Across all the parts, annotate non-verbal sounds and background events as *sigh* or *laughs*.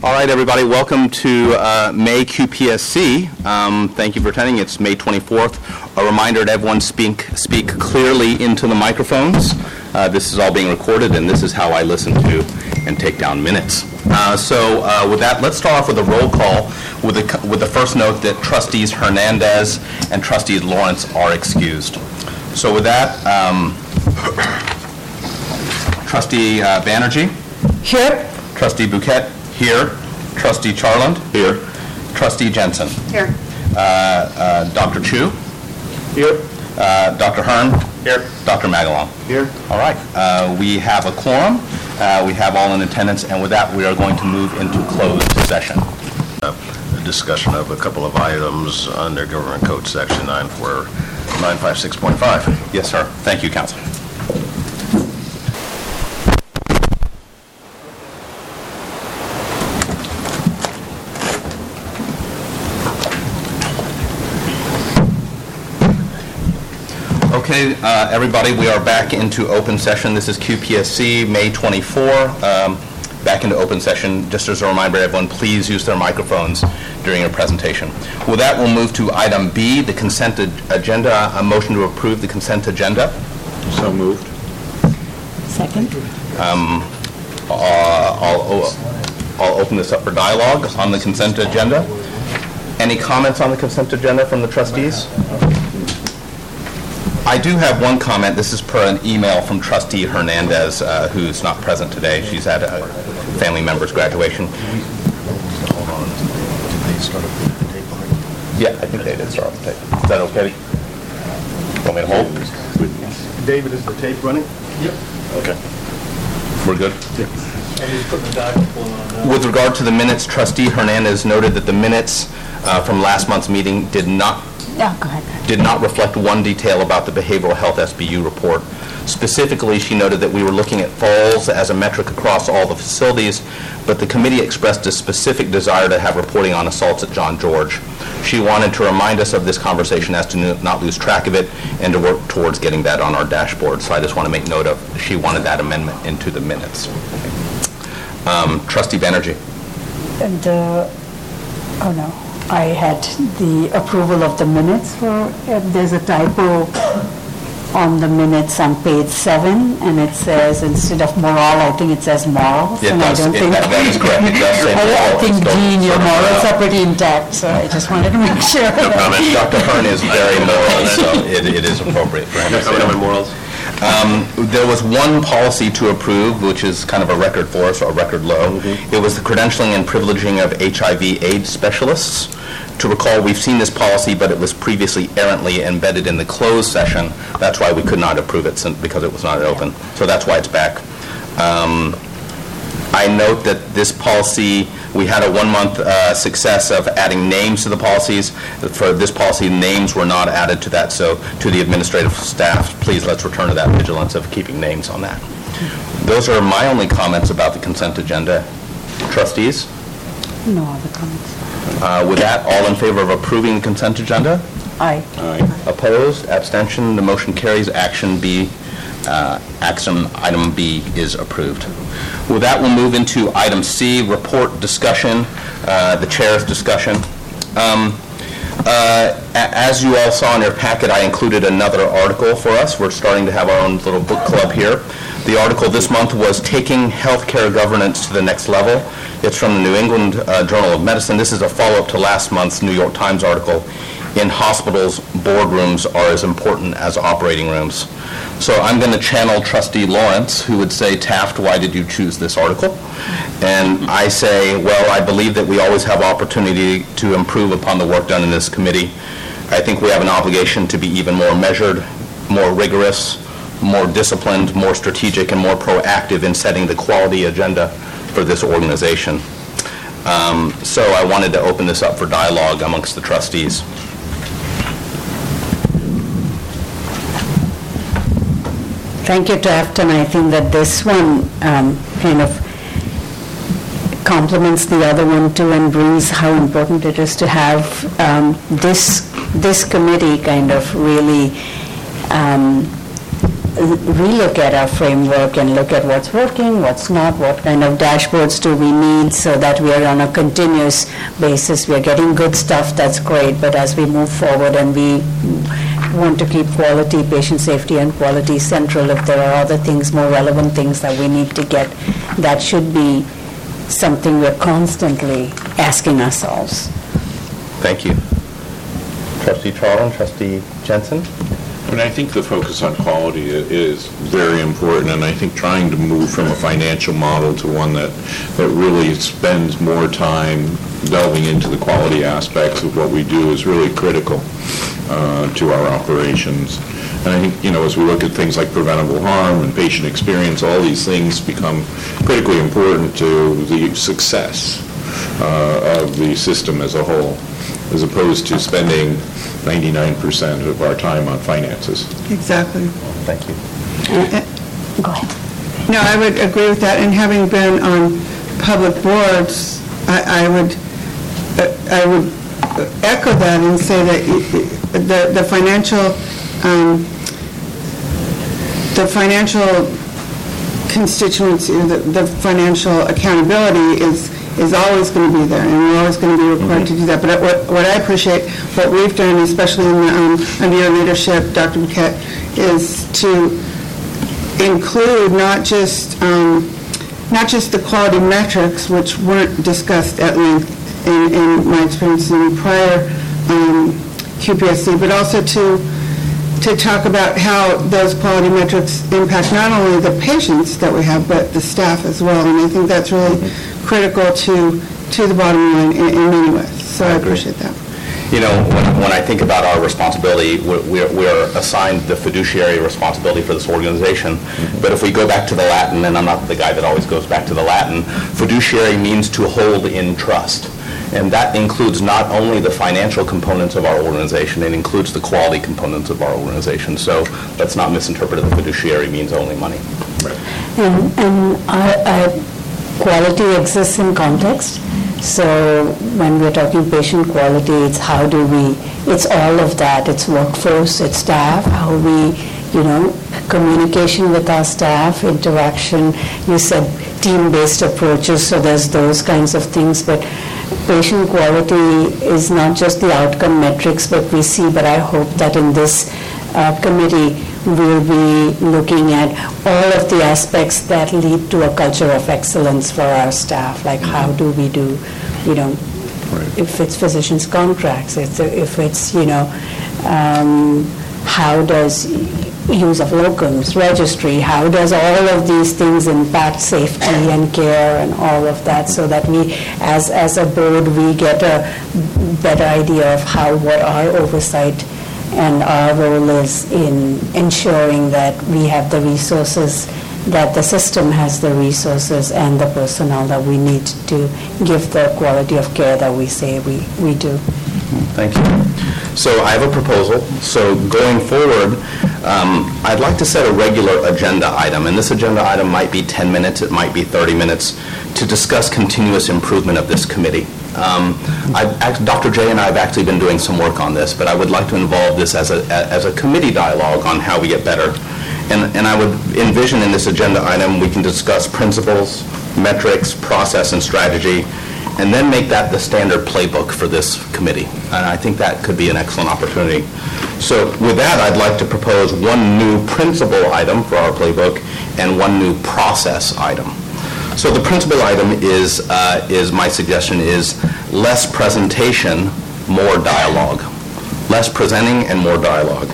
All right, everybody, welcome to uh, May QPSC. Um, Thank you for attending. It's May 24th. A reminder to everyone, speak speak clearly into the microphones. Uh, This is all being recorded, and this is how I listen to and take down minutes. Uh, So uh, with that, let's start off with a roll call with the with the first note that trustees Hernandez and trustees Lawrence are excused. So with that, um, *coughs* trustee uh, Banerjee? Here. Trustee Bhuket, here. Trustee Charland? Here. Trustee Jensen? Here. Uh, Dr. Chu? Here. Dr. Hearn? Here. Dr. Magalon? Here. All right, uh, we have a quorum, Uh, we have all in attendance, and with that, we are going to move into closed session. A discussion of a couple of items under Government Code Section 94 956.5. Yes, sir. Thank you, counsel. Okay, uh, everybody, we are back into open session. This is QPSC, May 24, um, back into open session. Just as a reminder, everyone, please use their microphones during your presentation. With that, we'll move to item B, the consent ag- agenda. A motion to approve the consent agenda. So moved. Second. Uh, I'll I'll open this up for dialogue on the consent agenda. Any comments on the consent agenda from the trustees? I do have one comment. This is per an email from trustee Hernandez, uh, who's not present today. She's at a family member's graduation. Hold on. Did they start up the tape line? Yeah, I think they did start off the tape. Is that okay? Want me to hold? David, is the tape running? Yep. Okay. We're good? With regard to the minutes, trustee Hernandez noted that the minutes uh, from last month's meeting did not Yeah, go ahead. did not reflect one detail about the behavioral health SBU report. Specifically, she noted that we were looking at falls as a metric across all the facilities, but the committee expressed a specific desire to have reporting on assaults at John George. She wanted to remind us of this conversation as to not lose track of it and to work towards getting that on our dashboard. So I just want to make note of, she wanted that amendment into the minutes. Um, Trustee Banerjee. And, uh, oh no, I had the approval of the minutes for, uh, there's a typo on the minutes on page seven, and it says, instead of moral, I think it says morals. It and I does- don't it- think- that- that is correct. It does say *laughs* I- I moral. think, It's still Dean, your sort of, morals are pretty intact, so I just wanted to make sure. No that- Dr. Hearn is very moral, so it it is appropriate for him to say that. morals? There was one policy to approve, which is kind of a record for us, or a record low. It was the credentialing and privileging of HIV AIDS specialists. To recall, we've seen this policy, but it was previously errantly embedded in the closed session. That's why we could not approve it, since- because it was not open. So that's why it's back. Um, I note that this policy, we had a one-month uh, success of adding names to the policies. For this policy, names were not added to that, so to the administrative staff, please, let's return to that vigilance of keeping names on that. Those are my only comments about the consent agenda. Trustees, No other comments. uh, with that, all in favor of approving the consent agenda? Aye. Aye. Opposed, abstention, the motion carries. Action B, uh, action item B is approved. With that, we'll move into item C, report discussion, uh, the chair's discussion. Um, uh, As you all saw in your packet, I included another article for us. We're starting to have our own little book club here. The article this month was Taking Healthcare Governance to the Next Level. It's from the New England uh, Journal of Medicine. This is a follow-up to last month's New York Times article, In Hospitals, Boardrooms Are as Important as Operating Rooms. So I'm going to channel trustee Lawrence, who would say, Taft, why did you choose this article? And I say, well, I believe that we always have opportunity to improve upon the work done in this committee. I think we have an obligation to be even more measured, more rigorous, more disciplined, more strategic, and more proactive in setting the quality agenda for this organization. Um, So I wanted to open this up for dialogue amongst the trustees. Thank you, Taft, and I think that this one um, kind of complements the other one too and brings how important it is to have um, this, this committee kind of really um, relook at our framework and look at what's working, what's not, what kind of dashboards do we need so that we are on a continuous basis. We're getting good stuff, that's great, but as we move forward and we want to keep quality, patient safety and quality central, if there are other things, more relevant things that we need to get, that should be something we're constantly asking ourselves. Thank you. Trustee Charlton, trustee Jensen? Mean, I think the focus on quality is very important, and I think trying to move from a financial model to one that, that really spends more time delving into the quality aspects of what we do is really critical uh, to our operations. And I think, you know, as we look at things like preventable harm and patient experience, all these things become critically important to the success uh, of the system as a whole, as opposed to spending 99% of our time on finances. Exactly. Thank you. Go ahead. No, I would agree with that, and having been on public boards, I I would, uh, I would echo that and say that y- y- the the financial, um, the financial constituency, the the financial accountability is, is always going to be there, and we're always going to be required to do that. But what what I appreciate, what we've done, especially in the, um, under your leadership, Dr. Bhuket, is to include not just, um, not just the quality metrics, which weren't discussed at length in, in my experience in prior um, QPSC, but also to, to talk about how those quality metrics impact not only the patients that we have, but the staff as well. And I think that's really critical to, to the bottom line in, in many ways. So I appreciate that. You know, when when I think about our responsibility, we're- we're we're assigned the fiduciary responsibility for this organization, mm-hmm. but if we go back to the Latin, and I'm not the guy that always goes back to the Latin, fiduciary means to hold in trust. And that includes not only the financial components of our organization, it includes the quality components of our organization. So let's not misinterpret that fiduciary means only money. Right. And, and I, I, quality exists in context. So when we're talking patient quality, it's how do we, it's all of that. It's workforce, it's staff, how we, you know, communication with our staff, interaction. You said team-based approaches, so there's those kinds of things. But patient quality is not just the outcome metrics, but we see, but I hope that in this uh, committee, we'll be looking at all of the aspects that lead to a culture of excellence for our staff, like how do we do, you know, if it's physicians' contracts, if if it's, you know, um, how does use of locums, registry, how does all of these things impact safety and care and all of that, so that we, as, as a board, we get a better idea of how, what our oversight and our role is in ensuring that we have the resources, that the system has the resources and the personnel that we need to give the quality of care that we say we, we do. Thank you. So I have a proposal. So going forward, um, I'd like to set a regular agenda item, and this agenda item might be 10 minutes, it might be 30 minutes, to discuss continuous improvement of this committee. Um, Dr. Jay and I have actually been doing some work on this, but I would like to involve this as a, as a committee dialogue on how we get better. And, and I would envision in this agenda item, we can discuss principles, metrics, process, and strategy, and then make that the standard playbook for this committee. And I think that could be an excellent opportunity. So with that, I'd like to propose one new principle item for our playbook and one new process item. So the principal item is, uh, is, my suggestion is less presentation, more dialogue. Less presenting and more dialogue.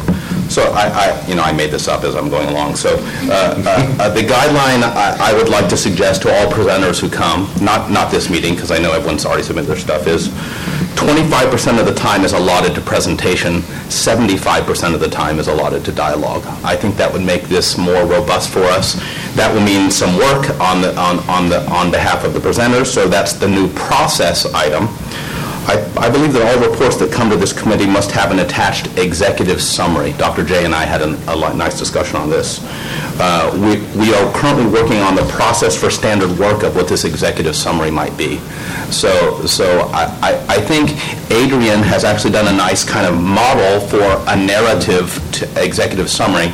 So I, I, you know, I made this up as I'm going along. So uh, uh, uh, the guideline I I would like to suggest to all presenters who come, not, not this meeting, because I know everyone's already submitted their stuff, is 25% of the time is allotted to presentation, 75% of the time is allotted to dialogue. I think that would make this more robust for us. That will mean some work on the, on, on the, on behalf of the presenters, so that's the new process item. I I believe that all reports that come to this committee must have an attached executive summary. Dr. J and I had an- a nice discussion on this. Uh, We we are currently working on the process for standard work of what this executive summary might be. So so I I I think Adrian has actually done a nice kind of model for a narrative executive summary,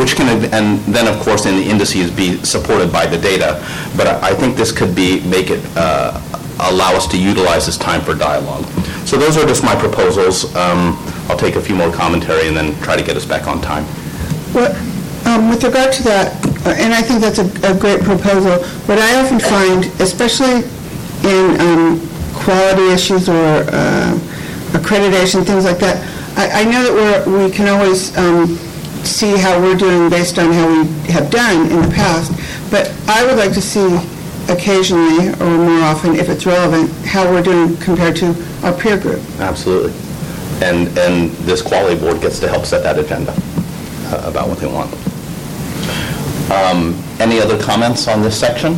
which can, and then, of course, in the indices be supported by the data. But I I think this could be, make it, uh, allow us to utilize this time for dialogue. So those are just my proposals. Um, I'll take a few more commentary and then try to get us back on time. Um, with regard to that, uh, and I think that's a, a great proposal, what I often find, especially in, um, quality issues or, uh, accreditation, things like that, I, I know that we can always, um, see how we're doing based on how we have done in the past, but I would like to see occasionally, or more often, if it's relevant, how we're doing compared to our peer group. Absolutely. And, and this quality board gets to help set that agenda uh, about what they want. Um, Any other comments on this section?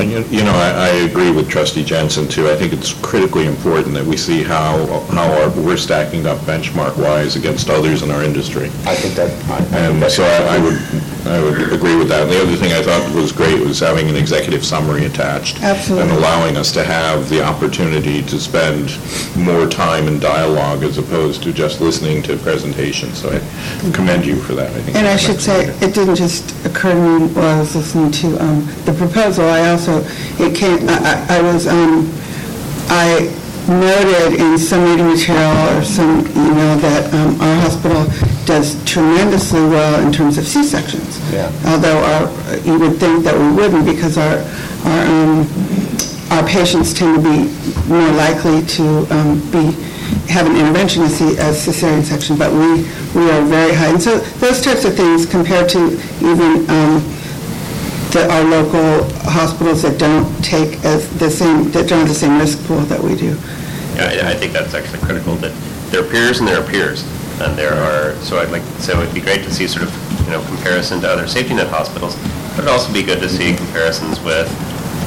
And you you know, I I agree with trustee Jensen, too. I think it's critically important that we see how, how our- we're stacking up benchmark-wise against others in our industry. I think that, I- I think And so I I would, I would agree with that. And the other thing I thought was great was having an executive summary attached. Absolutely. And allowing us to have the opportunity to spend more time in dialogue as opposed to just listening to presentations. So I commend you for that. I think And I should say, it didn't just occur to me while I was listening to um, the proposal, I also, it came, I I- I was, um, I noted in some reading material or some email that um, our hospital does tremendously well in terms of C-sections. Yeah. Although our, you would think that we wouldn't because our, our, um, our patients tend to be more likely to um, be, have an intervention as C- as cesarean section, but we, we are very high. And so those types of things compared to even um, the, our local hospitals that don't take as the same, that don't have the same risk pool that we do. Yeah, I I think that's actually critical, that there are peers and there are peers. And there are, so I'd like, so it'd be great to see sort of, you know, comparison to other safety net hospitals. But it'd also be good to see comparisons with,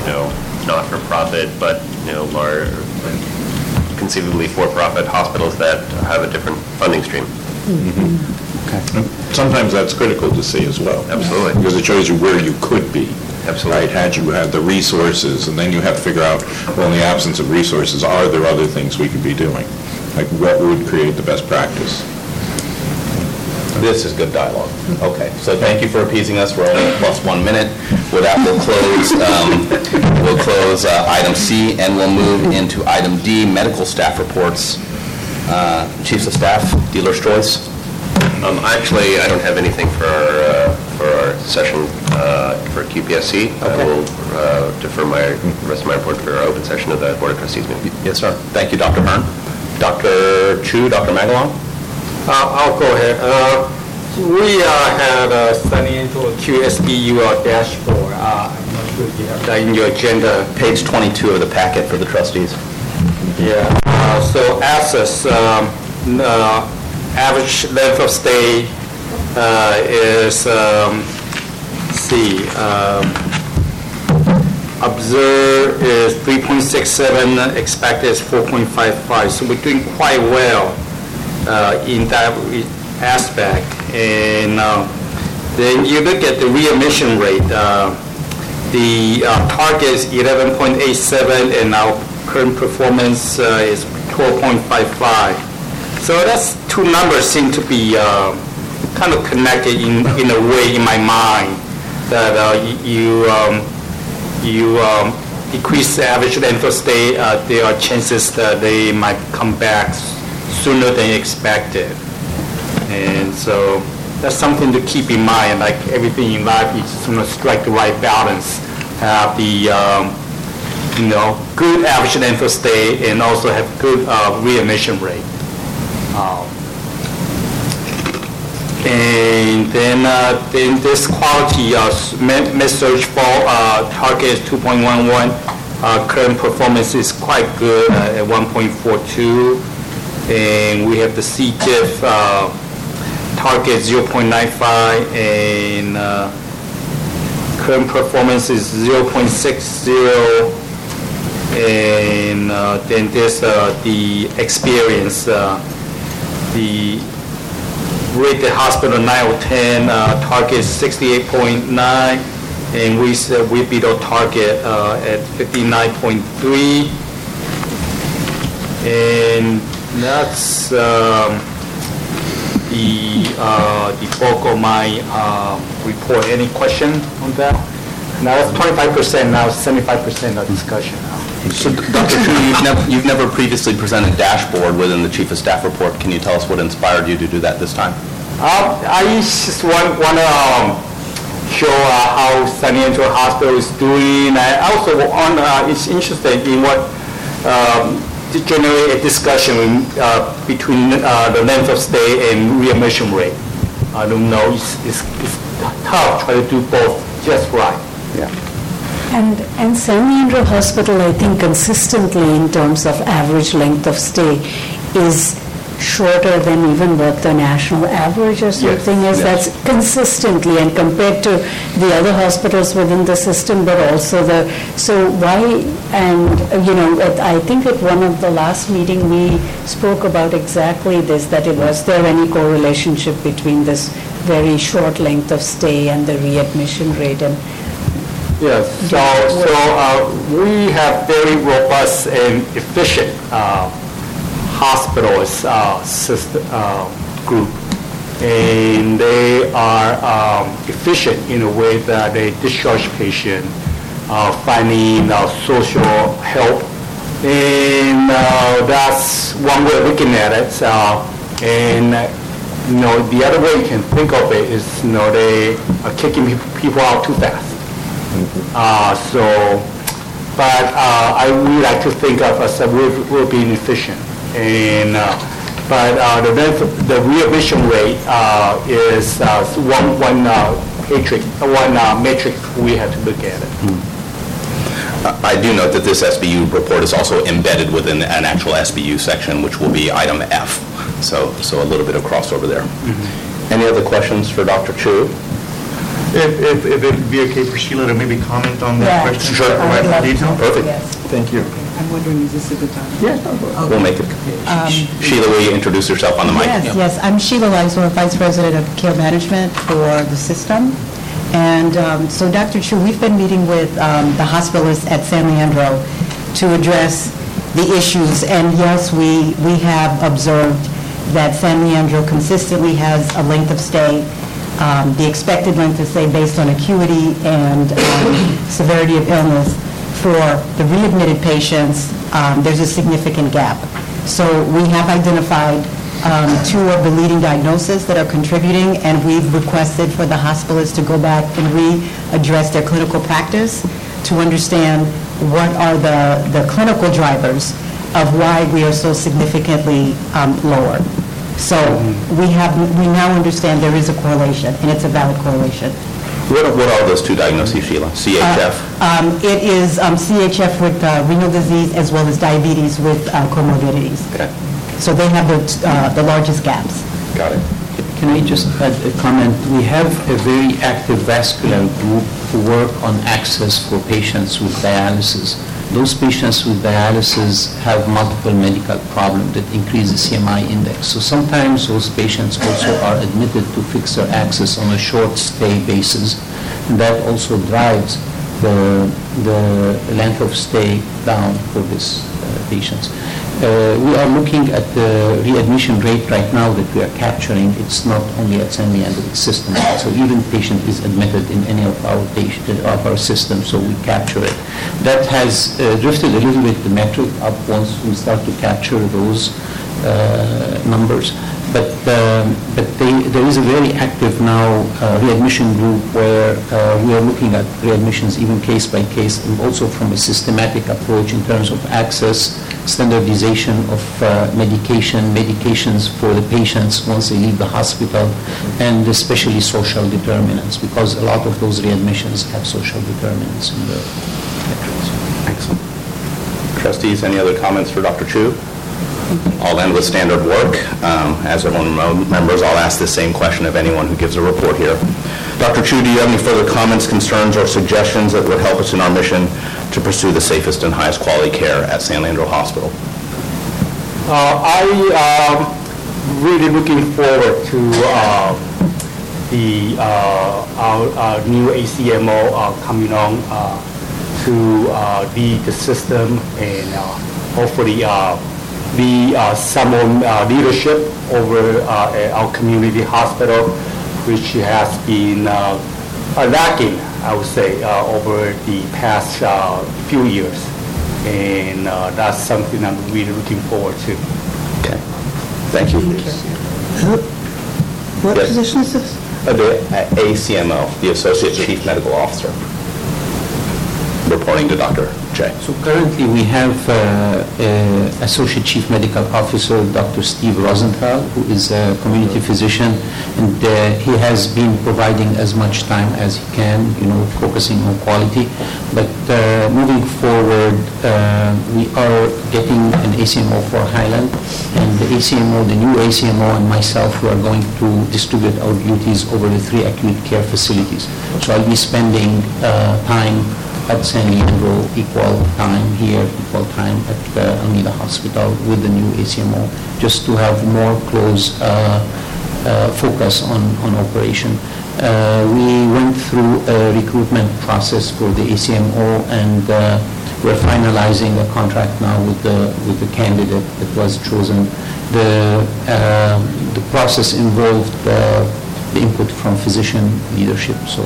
you know, not-for-profit, but, you know, large, conceivably for-profit hospitals that have a different funding stream. Mm-hmm. Mm-hmm. Okay. Sometimes that's critical to see as well. Absolutely. Because it shows you where you could be. Absolutely. Right, had you had the resources, and then you have to figure out, well, in the absence of resources, are there other things we could be doing? Like, what would create the best practice? This is good dialogue. Okay, so thank you for appeasing us. We're only plus one minute. With that, we'll close, um, we'll close uh, item C, and we'll move into item D, medical staff reports. Uh, Chiefs of Staff, dealer's choice. Um, Actually, I don't have anything for our, uh, for our session uh, for QPSC. I will uh, defer my, rest of my report for our open session of the Board of Trustees meeting. Yes, sir. Thank you, Dr. Hearn. Dr. Chu, Dr. Magalon? Uh, I'll go ahead. Uh, We uh, had uh, sent into a QSBU dashboard. Uh, I'm not sure if you have that in your agenda. Page 22 of the packet for the trustees. Yeah. Uh, So access, um, uh, average length of stay uh, is, um, let's see, um, observed is 3.67, expected is 4.55. So we're doing quite well in that aspect. And uh, then you look at the readmission rate, uh, the uh, target is 11.87 and our current performance uh, is 12.55. So that's, two numbers seem to be uh, kind of connected in, in a way in my mind, that uh, you, um, you um, decrease the average length of stay, uh, there are chances that they might come back sooner than expected. And so that's something to keep in mind, like everything in life, you just want to strike the right balance, have the, um, you know, good average length of stay and also have good uh, readmission rate. Um, And then, uh, then this quality, uh, med surg uh, target is 2.11. Uh, Current performance is quite good uh, at 1.42. And we have the C uh, target 0.95 and uh, current performance is 0.60 And uh, then there's uh, the experience, uh, the rate the hospital 9 or 10, uh, target 68.9, and we said we beat our target at 59.3. And that's um, the, uh, the bulk of my uh, report. Any question on that? Now, that's 25%, now 75% of discussion. So, Dr. Chu, you've never, you've never previously presented dashboard within the chief of staff report. Can you tell us what inspired you to do that this time? Um, I just want, want to um, show uh, how San Leandro Hospital is doing. I also want, uh, it's interesting in what, um, generate a discussion uh, between uh, the length of stay and readmission rate. I don't know, it's, it's, it's tough try to do both just right. Yeah. And, and San Leandro Hospital, I think consistently in terms of average length of stay is shorter than even what the national average or something is. yes. That's consistently and compared to the other hospitals within the system, but also the, so why, and, you know, at- I think at one of the last meeting, we spoke about exactly this, that it was there any correlationship between this very short length of stay and the readmission rate? And Yes, so, so uh, we have very robust and efficient uh, hospitals uh, system, uh, group, and they are um, efficient in a way that they discharge patient, uh, finding uh, social help, and uh, that's one way of looking at it. And, you know, the other way you can think of it is, you know, they are kicking people out too fast. Uh, So, but uh, I would like to think of us as we're we're being efficient. And, uh, but uh, the rent- the readmission rate uh, is uh, one one uh, matrix, one uh, metric we have to look at it. Uh, I do note that this SBU report is also embedded within an actual SBU section, which will be item F. So, so a little bit of crossover there. Any other questions for Dr. Chu? If, if, if it'd be okay for Sheila to maybe comment on that Yeah, question? Sure. Provide more detail? Perfect. Yes. Thank you. I'm wondering, is this a good time? We'll make it. Sheila, will you introduce yourself on the mic? Yes, yes, I'm Sheila Leisler, Vice President of Care Management for the system. And um, so, Dr. Chu, we've been meeting with um, the hospitalists at San Leandro to address the issues. And yes, we, we have observed that San Leandro consistently has a length of stay, um, the expected length of stay based on acuity and um, severity of illness. For the readmitted patients, um, there's a significant gap. So we have identified um, two of the leading diagnoses that are contributing, and we've requested for the hospitalists to go back and readdress their clinical practice to understand what are the, the clinical drivers of why we are so significantly um, lower. So we have, we now understand there is a correlation, and it's a valid correlation. What are, what are those two diagnoses, Sheila? CHF? Um, It is um, CHF with uh, renal disease as well as diabetes with uh, comorbidities. Okay, So they have the uh, the largest gaps. got it. Can I just add a comment? We have a very active vascular group who work on access for patients with dialysis. Those patients with dialysis have multiple medical problems that increase the CMI index. So sometimes those patients also are admitted to fixed access on a short stay basis. And that also drives the, the length of stay down for these uh, patients. Uh, We are looking at the readmission rate right now that we are capturing. It's not only at San Leandro, it's system. So even patient is admitted in any of our patient, of our systems, so we capture it. That has uh, drifted a little bit the metric up once we start to capture those uh, numbers. But, um, but they- there is a very active now uh, readmission group where uh, we are looking at readmissions even case by case, and also from a systematic approach in terms of access, standardization of uh, medication, medications for the patients once they leave the hospital, and especially social determinants, because a lot of those readmissions have social determinants in the metrics. Excellent. Trustees, any other comments for Dr. Chu? I'll end with standard work. Um, As everyone remembers, I'll ask the same question of anyone who gives a report here. Dr. Chu, do you have any further comments, concerns, or suggestions that would help us in our mission to pursue the safest and highest quality care at San Leandro Hospital? Uh, I um, really looking forward to uh, the uh, our, our new ACMO uh, coming on uh, to uh, lead the system and uh, hopefully be uh, some uh, leadership over uh, at our community hospital, which has been uh, uh, lacking, I would say, uh, over the past uh, few years. And uh, that's something I'm really looking forward to. Okay. Thank you. What Yes. position is this? Uh, The uh, ACMO, the Associate Chief Medical Officer, reporting to Dr. J. So currently, we have uh, uh, Associate Chief Medical Officer, Dr. Steve Rosenthal, who is a community physician, and uh, he has been providing as much time as he can, you know, focusing on quality. But uh, moving forward, we are getting an ACMO for Highland, and the ACMO, the new ACMO and myself, we are going to distribute our duties over the three acute care facilities. So I'll be spending uh, time at San Leandro, equal time here, equal time at the Alameda Hospital with the new ACMO, just to have more close uh, uh, focus on, on operation. Uh, We went through a recruitment process for the ACMO, and we're finalizing a contract now with the, with the candidate that was chosen. The, uh, the process involved uh, the input from physician leadership, so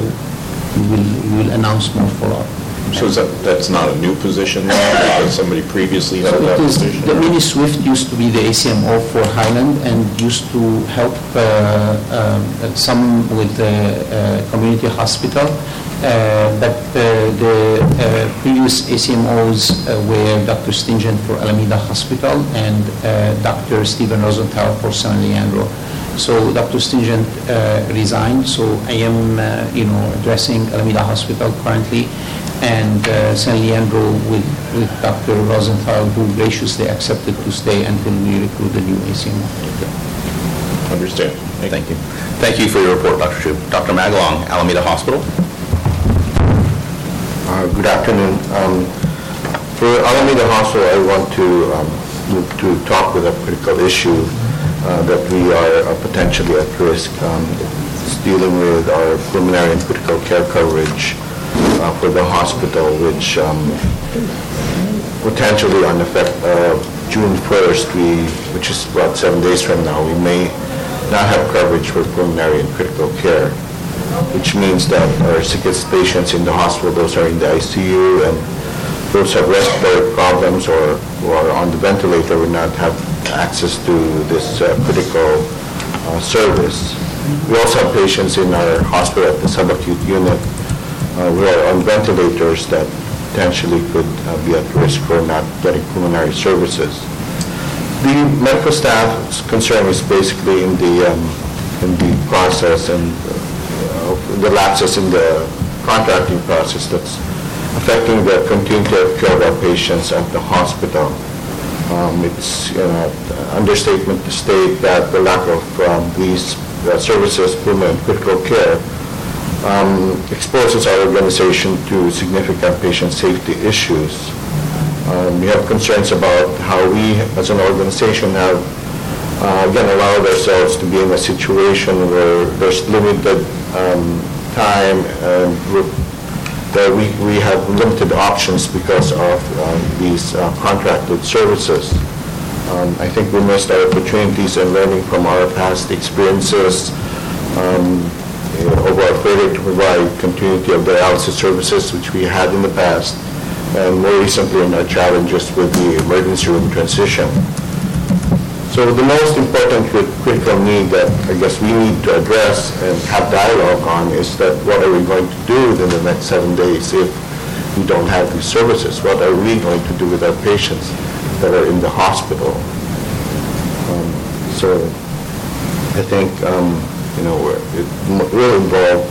we will, we will announce more follow-up. So is that, that's not a new position now, because somebody previously held that It is, position? the Mini Swift used to be the ACMO for Highland and used to help uh, um, some with the uh, community hospital. Uh, But uh, the uh, previous ACMOs uh, were Dr. Stingent for Alameda Hospital and uh, Dr. Stephen Rosenthal for San Leandro. So Dr. Stingent uh, resigned, so I am, uh, you know, addressing Alameda Hospital currently, and uh, San Leandro with with Dr. Rosenthal, who graciously accepted to stay until we recruit the new ACMO. Understand. Thank you. Thank you for your report, Dr. Chu. Dr. Magalong, Alameda Hospital. Uh, Good afternoon. Um, For Alameda Hospital, I want to um, to talk with a critical issue uh, that we are uh, potentially at risk. Um, It's dealing with our pulmonary and critical care coverage uh, for the hospital, which um, potentially on effect uh, June 1st, we, which is about seven days from now, we may not have coverage for pulmonary and critical care which means that our sickest patients in the hospital, those are in the ICU, and those have respiratory problems or who are on the ventilator will not have access to this uh, critical uh, service. We also have patients in our hospital at the subacute unit who are on ventilators that potentially could uh, be at risk for not getting pulmonary services. The medical staff's concern is basically in the, um, in the process and uh, the lapses in the contracting process that's affecting the continuity of care of our patients at the hospital. Um, It's, you know, understatement to state that the lack of um, these uh, services, pulmonary critical care, um, exposes our organization to significant patient safety issues. Um, We have concerns about how we, as an organization, have, uh, again, allowed ourselves to be in a situation where there's limited um, time and that we we have limited options because of um, these uh, contracted services. Um, I think we missed our opportunities in learning from our past experiences um, know, our failure to provide continuity of dialysis services, which we had in the past, and more recently in our challenges with the emergency room transition. So the most important crit- critical need that I guess we need to address and have dialogue on is that what are we going to do within the next seven days if we don't have these services? What are we going to do with our patients that are in the hospital? Um, So I think, um, you know, it will involve,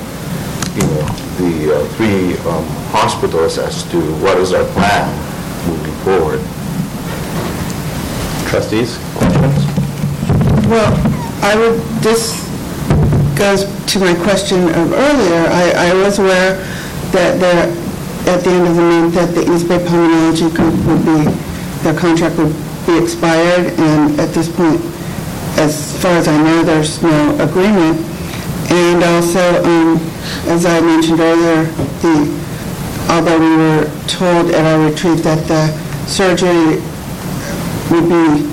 you know, the uh, three um, hospitals as to what is our plan moving forward. Trustees, questions? Well, I would, this goes to my question of earlier. I, I was aware that there at the end of the month that the East Bay Pulmonology con- would be, their contract would be expired, and at this point, as far as I know, there's no agreement. And also, um, as I mentioned earlier, the, although we were told at our retreat that the surgery would be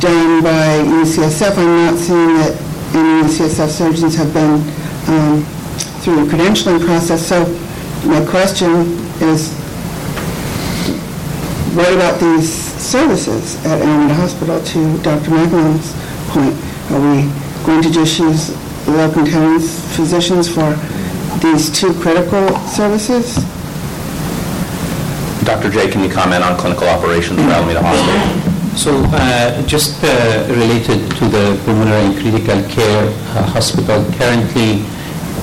done by UCSF, I'm not seeing that any UCSF surgeons have been um, through the credentialing process. So my question is, what about these services at Alameda Hospital, to Dr. Maglon's point? Are we going to just use locum tenens physicians for these two critical services? Dr. J, can you comment on clinical operations for Alameda Hospital? So uh, just uh, related to the pulmonary and critical care uh, hospital, currently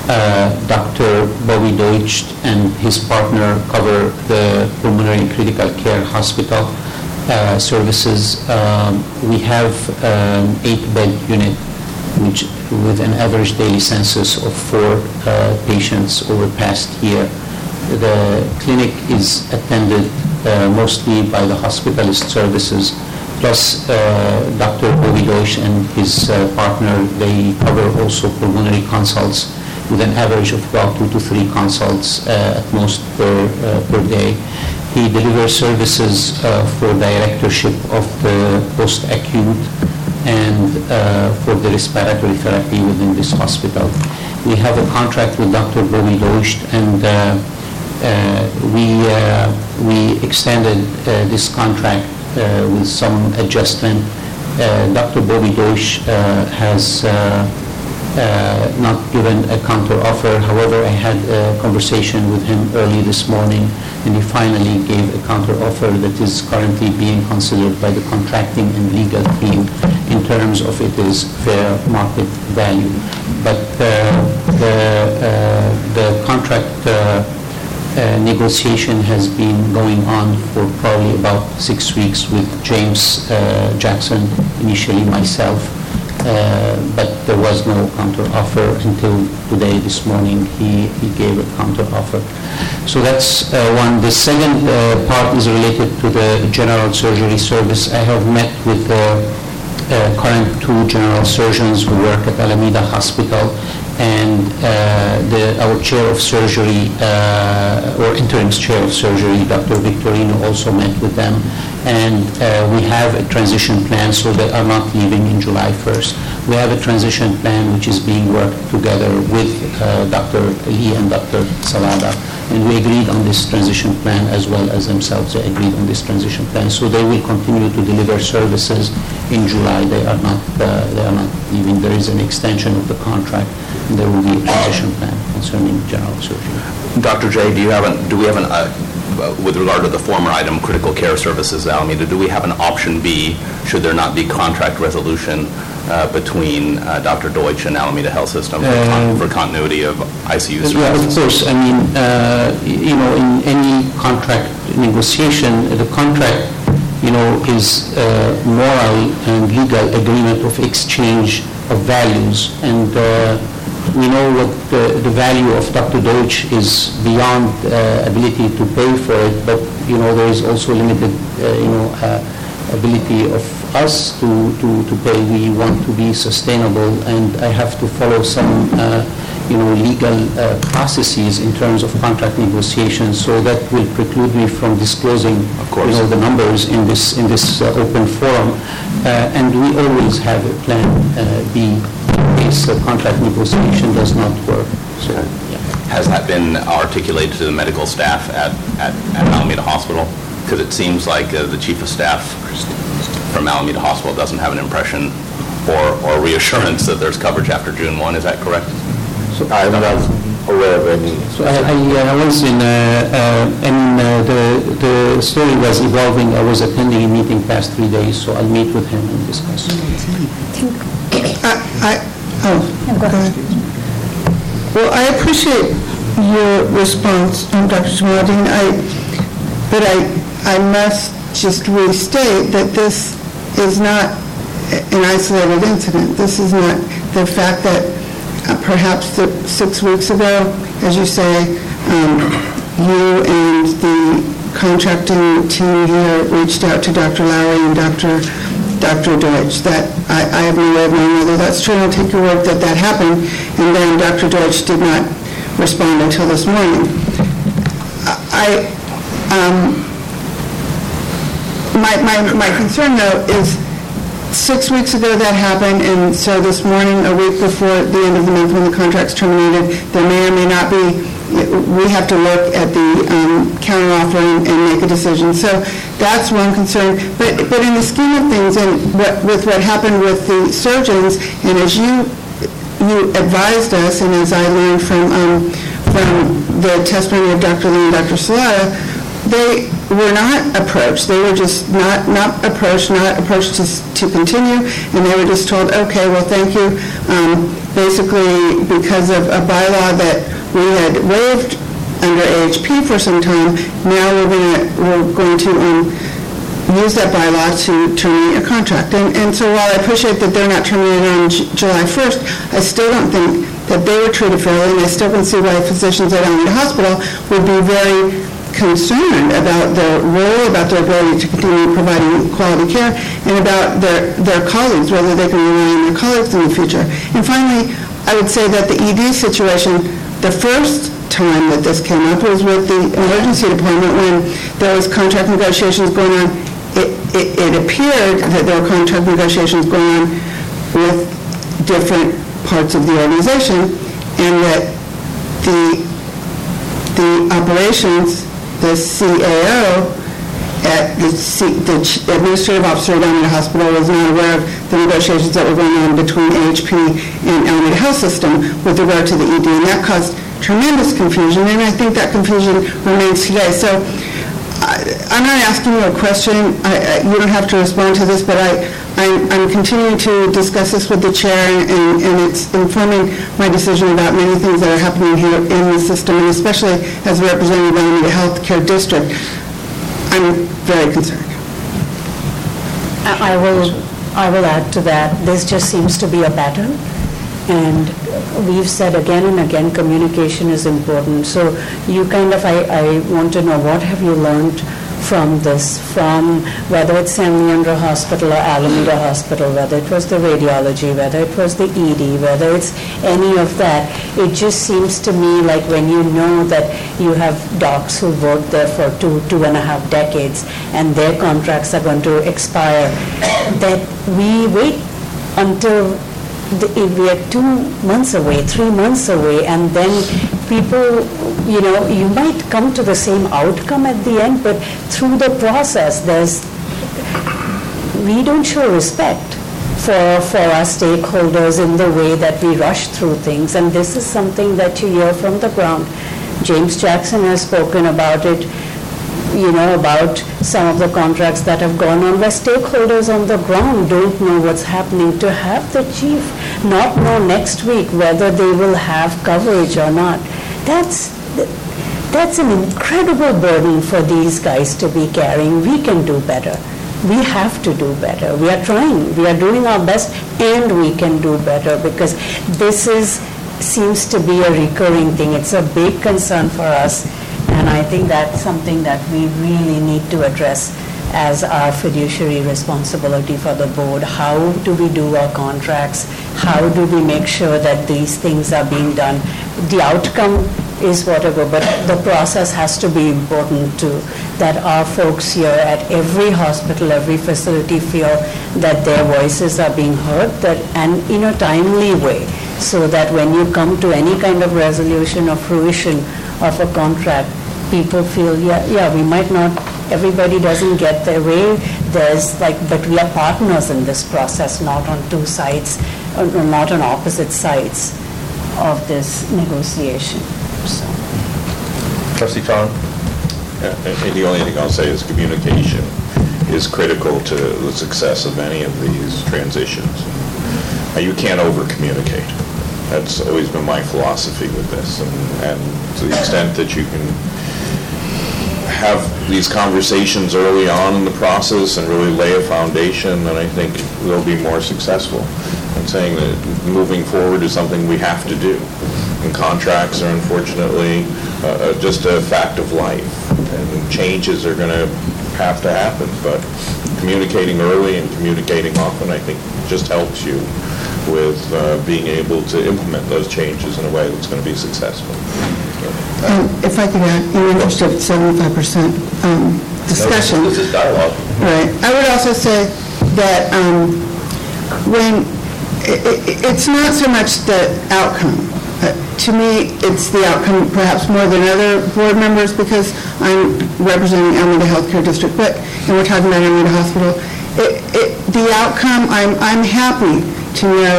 uh, Dr. Bobby Deutsch and his partner cover the pulmonary and critical care hospital uh, services. Um, We have an eight-bed unit which, with an average daily census of four uh, patients over past year. The clinic is attended uh, mostly by the hospitalist services, plus uh, Dr. Deutsch and his uh, partner, they cover also pulmonary consults with an average of about two to three consults at most per, per day. He delivers services uh, for directorship of the post-acute and uh, for the respiratory therapy within this hospital. We have a contract with Dr. Bobby Deutsch, and uh, we we extended this contract with some adjustment. Dr. Bobby uh, has uh, not given a counter offer. However, I had a conversation with him early this morning, and he finally gave a counteroffer that is currently being considered by the contracting and legal team in terms of it is fair market value. But uh, the uh, the contract uh, uh, negotiation has been going on for probably about six weeks with James Jackson, initially myself, but there was no counteroffer until today, this morning, he he gave a counteroffer. So that's uh, one. The second uh, part is related to the general surgery service. I have met with the uh, current two general surgeons who work at Alameda Hospital, and uh, the, our chair of surgery, uh, or interim chair of surgery, Dr. Victorino, also met with them, and uh, we have a transition plan, so they are not leaving in July 1st. We have a transition plan which is being worked together with uh, Dr. Lee and Dr. Salata, and we agreed on this transition plan as well as themselves, they agreed on this transition plan. So they will continue to deliver services in July. They are not, uh, they are not leaving. There is an extension of the contract, and there will be a transition plan concerning general surgery. Dr. J, do you have, an do we have an, uh, with regard to the former item, critical care services, Alameda, do we have an option B, should there not be contract resolution uh, between uh, Dr. Deutsch and Alameda Health System for con- for continuity of ICU Yeah, of course, I mean, uh, you know, in any contract negotiation, the contract, you know, is uh, moral and legal agreement of exchange of values, and uh, we know what the the value of Dr. Deutsch is beyond uh, ability to pay for it, but, you know, there is also limited, uh, you know, uh, ability of us to, to, to pay. We want to be sustainable, and I have to follow some, uh, you know, legal uh, processes in terms of contract negotiations, so that will preclude me from disclosing, you know, the numbers in this, in this uh, open forum. Uh, And we always have a plan uh, B case a contract negotiation does not work. So, yeah. Has that been articulated to the medical staff at at at Alameda Hospital? Because it seems like uh, the chief of staff from Alameda Hospital doesn't have an impression or or reassurance that there's coverage after June 1, is that correct? So, I'm not aware of any. So I, I uh, I was in, uh, uh, I mean, uh, the, the story was evolving, I was attending a meeting past three days, so I'll meet with him and discuss. I, I- oh. Well, I appreciate your response, um, Dr. Jamaleddine, I, but I, I must just restate that this is not an isolated incident. This is not the fact that uh, perhaps the- six weeks ago, as you say, um, you and the contracting team here reached out to Dr. Lowry and Dr. Dr. Deutsch. That, I I have no way of knowing whether that's true, I'll take your word that that happened, and then Dr. Deutsch did not respond until this morning. I, um, my, my, my concern though is, six weeks ago that happened, and so this morning, a week before the end of the month when the contract's terminated, there may or may not be, we have to look at the um, counteroffer and and make a decision. So that's one concern. But, but in the scheme of things, and what, with what happened with the surgeons, and as you, you advised us, and as I learned from, um, from the testimony of Dr. Lee and Dr. Salata, they were not approached, they were just not, not approached, not approached to, to continue, and they were just told, okay, well, thank you. Um, Basically, because of a bylaw that we had waived under AHP for some time, now we're going to, we're going to um, use that bylaw to terminate a contract. And, and so while I appreciate that they're not terminated on Ju- July 1st, I still don't think that they were treated fairly, and I still can see why physicians at Alameda Hospital would be very concerned about their role, about their ability to continue providing quality care, and about their, their colleagues, whether they can rely on their colleagues in the future. And finally, I would say that the ED situation, the first time that this came up was with the emergency department when there was contract negotiations going on. It, it, it appeared that there were contract negotiations going on with different parts of the organization, and that the the operations, the CAO, at the C- the administrative officer at Alameda Hospital was not aware of the negotiations that were going on between AHP and Alameda Health System with regard to the ED, and that caused tremendous confusion, and I think that confusion remains today. So I- I'm not asking you a question, I- I- you don't have to respond to this, but I, I'm I'm continuing to discuss this with the chair, and and it's informing my decision about many things that are happening here in the system, and especially as a representative of Alameda Healthcare District, I'm very concerned. I I will, I will add to that, this just seems to be a pattern, and we've said again and again, communication is important. So you kind of, I, I want to know, what have you learned from this, from whether it's San Leandro Hospital or Alameda Hospital, whether it was the radiology, whether it was the ED, whether it's any of that. It just seems to me like when you know that you have docs who worked there for two, two and a half decades, and their contracts are going to expire, that we wait until the- we are two months away, three months away, and then people, you know, you might come to the same outcome at the end, but through the process, there's, we don't show respect for, for our stakeholders in the way that we rush through things, and this is something that you hear from the ground. James Jackson has spoken about it, you know, about some of the contracts that have gone on where stakeholders on the ground don't know what's happening. To have the chief not know next week whether they will have coverage or not, that's, that's an incredible burden for these guys to be carrying. We can do better. We have to do better. We are trying. We are doing our best and we can do better because this is, seems to be a recurring thing. It's a big concern for us and I think that's something that we really need to address as our fiduciary responsibility for the board. How do we do our contracts? How do we make sure that these things are being done? The outcome is whatever, but the process has to be important too, that our folks here at every hospital, every facility feel that their voices are being heard, that, and in a timely way, so that when you come to any kind of resolution or fruition of a contract, people feel, yeah, yeah, we might not, everybody doesn't get their way, there's like, but we are partners in this process, not on two sides, uh, not on opposite sides of this negotiation, so. Trustee Chong? Yeah, And and the only thing I'll say is communication is critical to the success of any of these transitions. You can't over-communicate. That's always been my philosophy with this. And- And to the extent that you can have these conversations early on in the process and really lay a foundation, then I think they'll be more successful. I'm saying that moving forward is something we have to do. And contracts are unfortunately uh, uh, just a fact of life. and changes are going to have to happen, but communicating early and communicating often, I think, just helps you with uh, being able to implement those changes in a way that's going to be successful. Um, If I could add, in interest of 75% um, discussion. This is dialogue. Right. I would also say that um, when, i- i- it's not so much the outcome. Uh, To me, it's the outcome perhaps more than other board members because I'm representing Alameda Healthcare District, but, and we're talking about Alameda Hospital. It- it- The outcome, I'm, I'm happy to know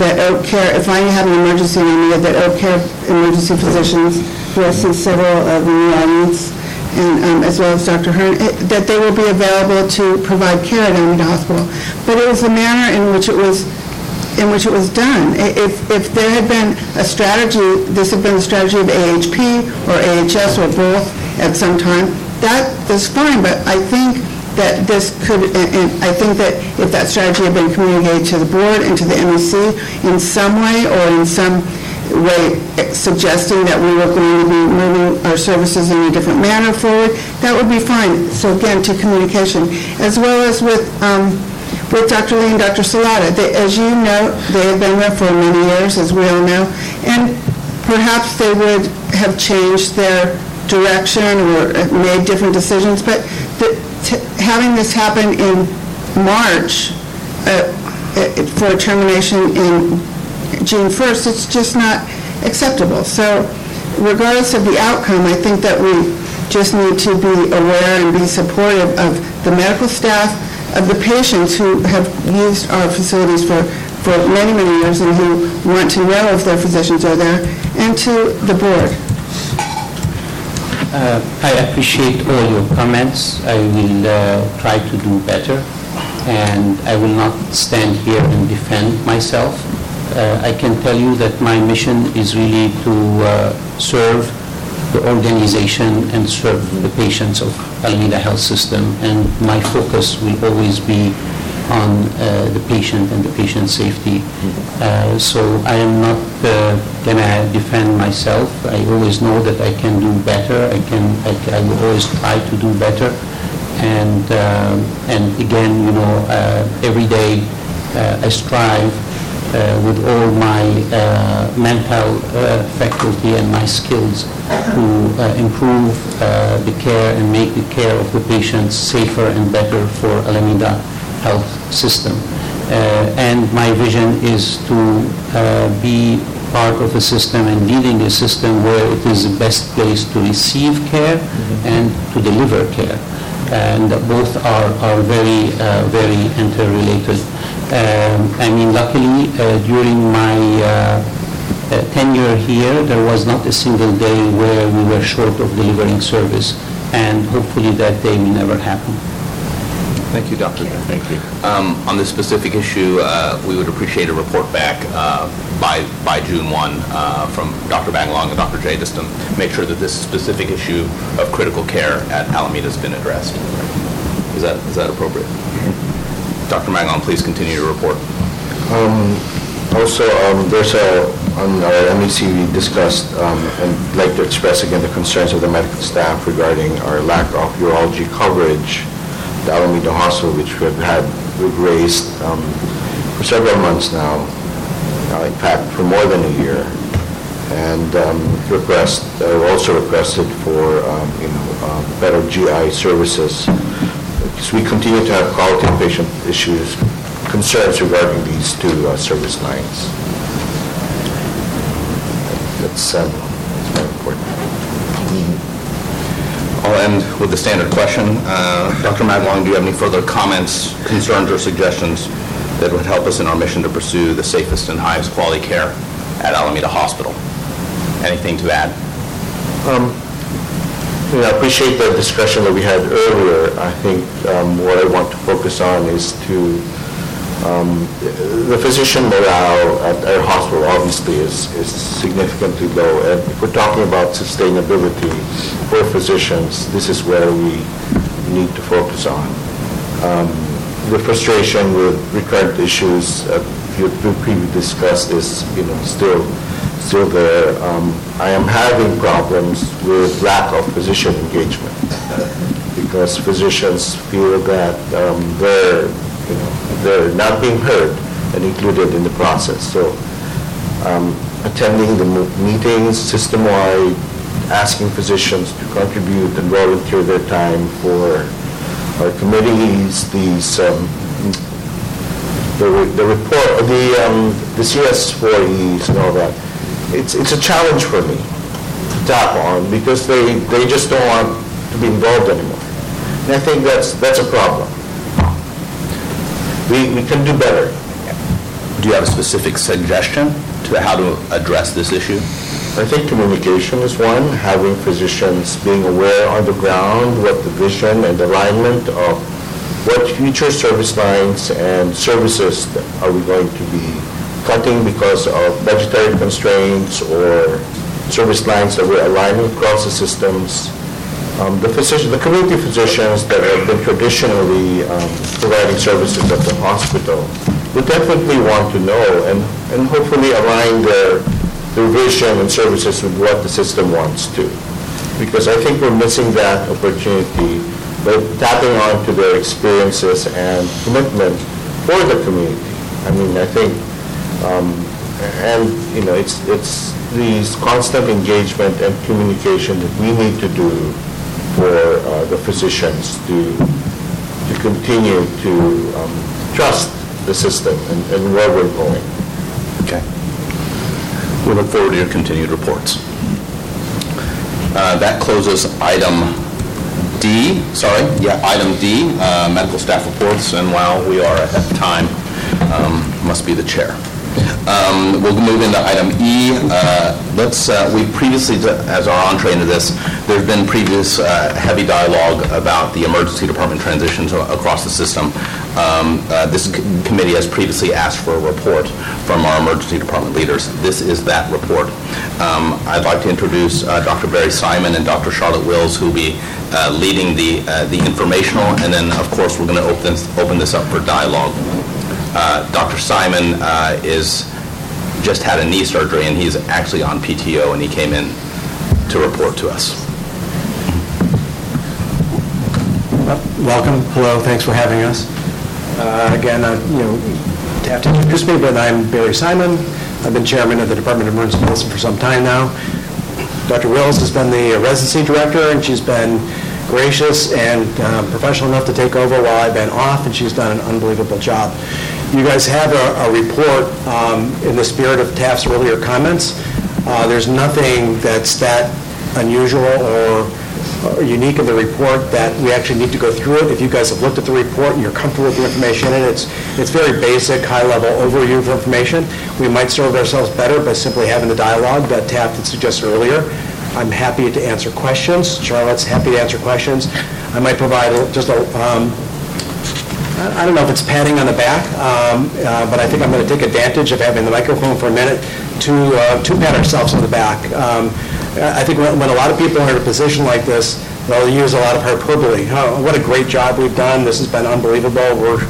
that Oak Care, if I have an emergency Alameda, that Oak Care emergency physicians, who see several of the audience, and um, as well as Dr. Hearn, that they will be available to provide care at Alameda Hospital. But it was the manner in which it was, in which it was done. If, if there had been a strategy, this had been the strategy of AHP or AHS or both at some time, that is fine, but I think that this could, and I think that if that strategy had been communicated to the board and to the MEC in some way or in some way suggesting that we were going to be moving our services in a different manner forward, that would be fine. So again, to communication, as well as with, um, with Dr. Lee and Dr. Salata. They- As you know, they have been there for many years, as we all know, and perhaps they would have changed their direction or uh, made different decisions, but the- having this happen in March uh, uh, for termination in June 1st, it's just not acceptable. So regardless of the outcome, I think that we just need to be aware and be supportive of the medical staff, of the patients who have used our facilities for, for many, many years and who want to know if their physicians are there, and to the board. Uh, I appreciate all your comments. I will uh, try to do better, and I will not stand here and defend myself. Uh, I can tell you that my mission is really to uh, serve the organization and serve the patients of Alameda Health System, and my focus will always be on uh, the patient and the patient safety. Uh, So I am not going to defend myself. I always know that I can do better. I can, I I will always try to do better. And, um, and again, you know, uh, every day uh, I strive uh, with all my uh, mental uh, faculty and my skills to uh, improve uh, the care and make the care of the patients safer and better for Alameda Health System. Uh, And my vision is to uh, be part of a system and leading a system where it is the best place to receive care and to deliver care and both are, are very, uh, very interrelated. Um, I mean, luckily, uh, during my uh, uh, tenure here, there was not a single day where we were short of delivering service, and hopefully that day will never happen. Thank you, Dr. Thank you. On this specific issue, uh, we would appreciate a report back uh, by by June 1 uh, from Dr. Magalong and Dr. J, just to make sure that this specific issue of critical care at Alameda has been addressed. Is that is that appropriate? Dr. Magalong, please continue your report. Also, um, there's a, on our MEC, we discussed, um, and like to express again the concerns of the medical staff regarding our lack of urology coverage at the Alameda Hospital, which we've had, we've raised um, for several months now, uh, in fact, for more than a year. And um, request, uh, also requested for, um, you know, uh, better GI services, because we continue to have quality patient issues, concerns regarding these two uh, service lines. That's, um, that's very important. I'll end with the standard question. Uh, Dr. Maglong, do you have any further comments, concerns, or suggestions that would help us in our mission to pursue the safest and highest quality care at Alameda Hospital? Anything to add? You know, I appreciate the discussion that we had earlier. I think um, what I want to focus on is to, um, the physician morale at our hospital obviously is is significantly low. And if we're talking about sustainability for physicians, this is where we need to focus on. Um, The frustration with recurrent issues, uh, you previously discussed is, you know, still still there. Um, I am having problems with lack of physician engagement because physicians feel that um, they're, you know, they're not being heard and included in the process. So um, attending the meetings system-wide, asking physicians to contribute and volunteer their time for our committees, these, um, the the report, the, um, the CS40s and all that. It's, it's a challenge for me to tap on because they, they just don't want to be involved anymore. And I think that's, that's a problem. We, we can do better. Do you have a specific suggestion to how to address this issue? I think communication is one, having physicians being aware on the ground what the vision and alignment of what future service lines and services are we going to be cutting because of budgetary constraints or service lines that we're aligning across the systems. Um, The physician, the community physicians that have been traditionally um, providing services at the hospital would definitely want to know and, and hopefully align their, their vision and services with what the system wants to. Because I think we're missing that opportunity by tapping onto their experiences and commitment for the community. I mean, I think, um, and, you know, it's, it's these constant engagement and communication that we need to do for uh, the physicians to, to continue to um, trust the system and and where we're going. Okay. We look forward to your continued reports. Uh, That closes item D, sorry, yeah, item D, uh, medical staff reports, and while we are at time, um, must be the chair. Um, We'll move into item E. Uh, Let's, uh, we previously, as our entree into this, there's been previous uh, heavy dialogue about the emergency department transitions across the system. Um, uh, This c- committee has previously asked for a report from our emergency department leaders. This is that report. Um, I'd like to introduce uh, Dr. Barry Simon and Dr. Charlotte Wills, who will be uh, leading the the informational, and then, of course, we're going to open this- open this up for dialogue. Uh, Dr. Simon uh, is, just had a knee surgery, and he's actually on PTO, and he came in to report to us. Welcome, hello, thanks for having us. Uh, Again, uh, you know, to have to introduce me, but I'm Barry Simon. I've been chairman of the Department of Emergency Medicine for some time now. Dr. Wills has been the residency director, and she's been gracious and uh, professional enough to take over while I've been off, and she's done an unbelievable job. You guys have a a report um, in the spirit of Taft's earlier comments. Uh, There's nothing that's that unusual or or unique in the report that we actually need to go through it. If you guys have looked at the report and you're comfortable with the information in it, it's, it's very basic, high-level overview of information. We might serve ourselves better by simply having the dialogue that Taft had suggested earlier. I'm happy to answer questions. Charlotte's happy to answer questions. I might provide just a, um, I don't know if it's patting on the back, um, uh, but I think I'm going to take advantage of having the microphone for a minute to, uh, to pat ourselves on the back. Um, I think when when a lot of people are in a position like this, they'll use a lot of hyperbole. Oh, what a great job we've done, this has been unbelievable, we're,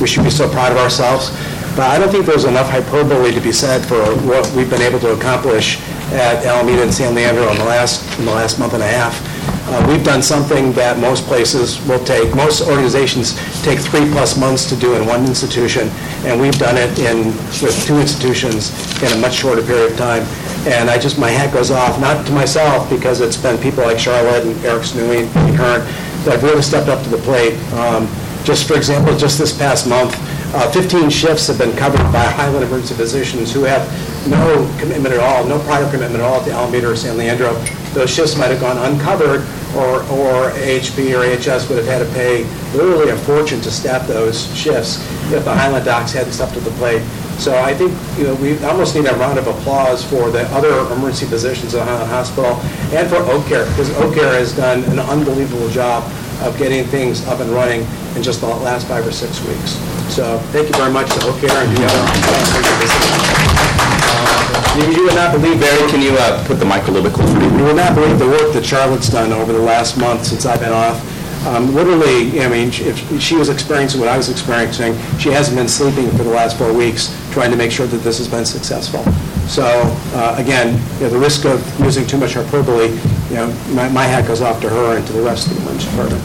we should be so proud of ourselves. But I don't think there's enough hyperbole to be said for what we've been able to accomplish at Alameda and San Leandro in the last, in the last month and a half. Uh, We've done something that most places will take, most organizations take three-plus months to do in one institution, and we've done it in, with two institutions in a much shorter period of time. And I just, my hat goes off, not to myself, because it's been people like Charlotte and Eric Snui and Kern that have really stepped up to the plate. Um, Just for example, just this past month, uh, 15 shifts have been covered by Highland emergency physicians who have no commitment at all, no prior commitment at all to Alameda or San Leandro. Those shifts might have gone uncovered, or or AHP or AHS would have had to pay literally a fortune to staff those shifts if the Highland docs hadn't stepped to the plate. So I think, you know, we almost need a round of applause for the other emergency physicians at Highland Hospital and for Oak Care, because Oak Care has done an unbelievable job of getting things up and running in just the last five or six weeks. So thank you very much to Oak Care and the other. You you would not believe, Barry, can you uh, put the mic a little bit closer you? would not believe the work that Charlotte's done over the last month since I've been off. Um, Literally, I mean, if she was experiencing what I was experiencing, she hasn't been sleeping for the last four weeks, trying to make sure that this has been successful. So, uh, again, you know, the risk of using too much hyperbole, you know, my my hat goes off to her and to the rest of the emergency department.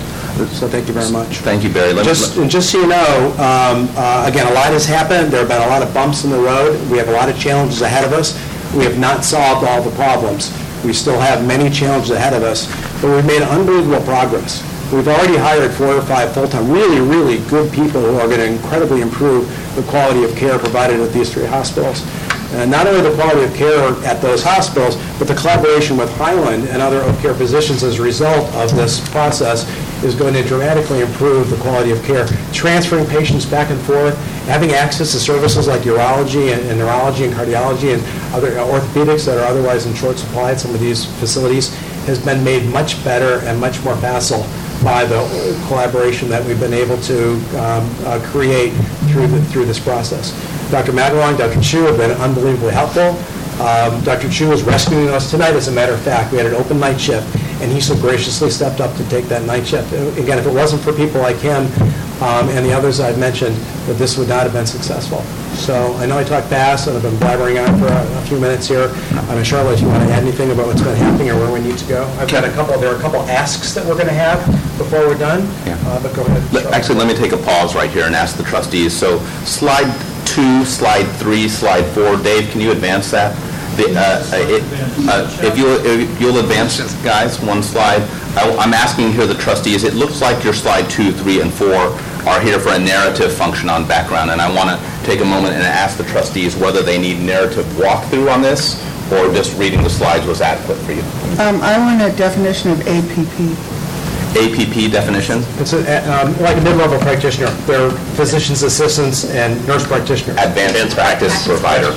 So thank you very much. Thank you, Barry. Let me- Just, and just so you know, um, uh, again, a lot has happened, there have been a lot of bumps in the road, we have a lot of challenges ahead of us, we have not solved all the problems, we still have many challenges ahead of us, but we've made unbelievable progress. We've already hired four or five full-time, really, really good people who are going to incredibly improve the quality of care provided at these three hospitals. And not only the quality of care at those hospitals, but the collaboration with Highland and other of care physicians as a result of this process is going to dramatically improve the quality of care. Transferring patients back and forth, having access to services like urology and and neurology and cardiology and other orthopedics that are otherwise in short supply at some of these facilities has been made much better and much more facile by the collaboration that we've been able to um, uh, create through, the- through this process. Dr. Magalong, Dr. Chu have been unbelievably helpful. Um, Dr. Chu is rescuing us tonight, as a matter of fact. We had an open night shift, and he so graciously stepped up to take that night shift. Again, if it wasn't for people like him um, and the others I've mentioned, that this would not have been successful. So I know I talked fast, and I've been blabbering on for a a few minutes here. I mean, Charlotte, if you want to add anything about what's been happening or where we need to go? I've got a couple, there are a couple asks that we're going to have before we're done, Yeah. Uh, but go ahead. Let- Actually, let me take a pause right here and ask the trustees. So slide two, slide three, slide four, Dave, can you advance that? The, uh, it- uh, If you'll, if you'll advance, guys, one slide. I- I'm asking here the trustees, it looks like your slide two, three, and four are here for a narrative function on background, and I want to take a moment and ask the trustees whether they need narrative walkthrough on this, or just reading the slides was adequate for you. Um, I want a definition of APP. APP definition? It's a- um, like a mid-level practitioner. They're physician's assistants and nurse practitioners. Advanced practice provider.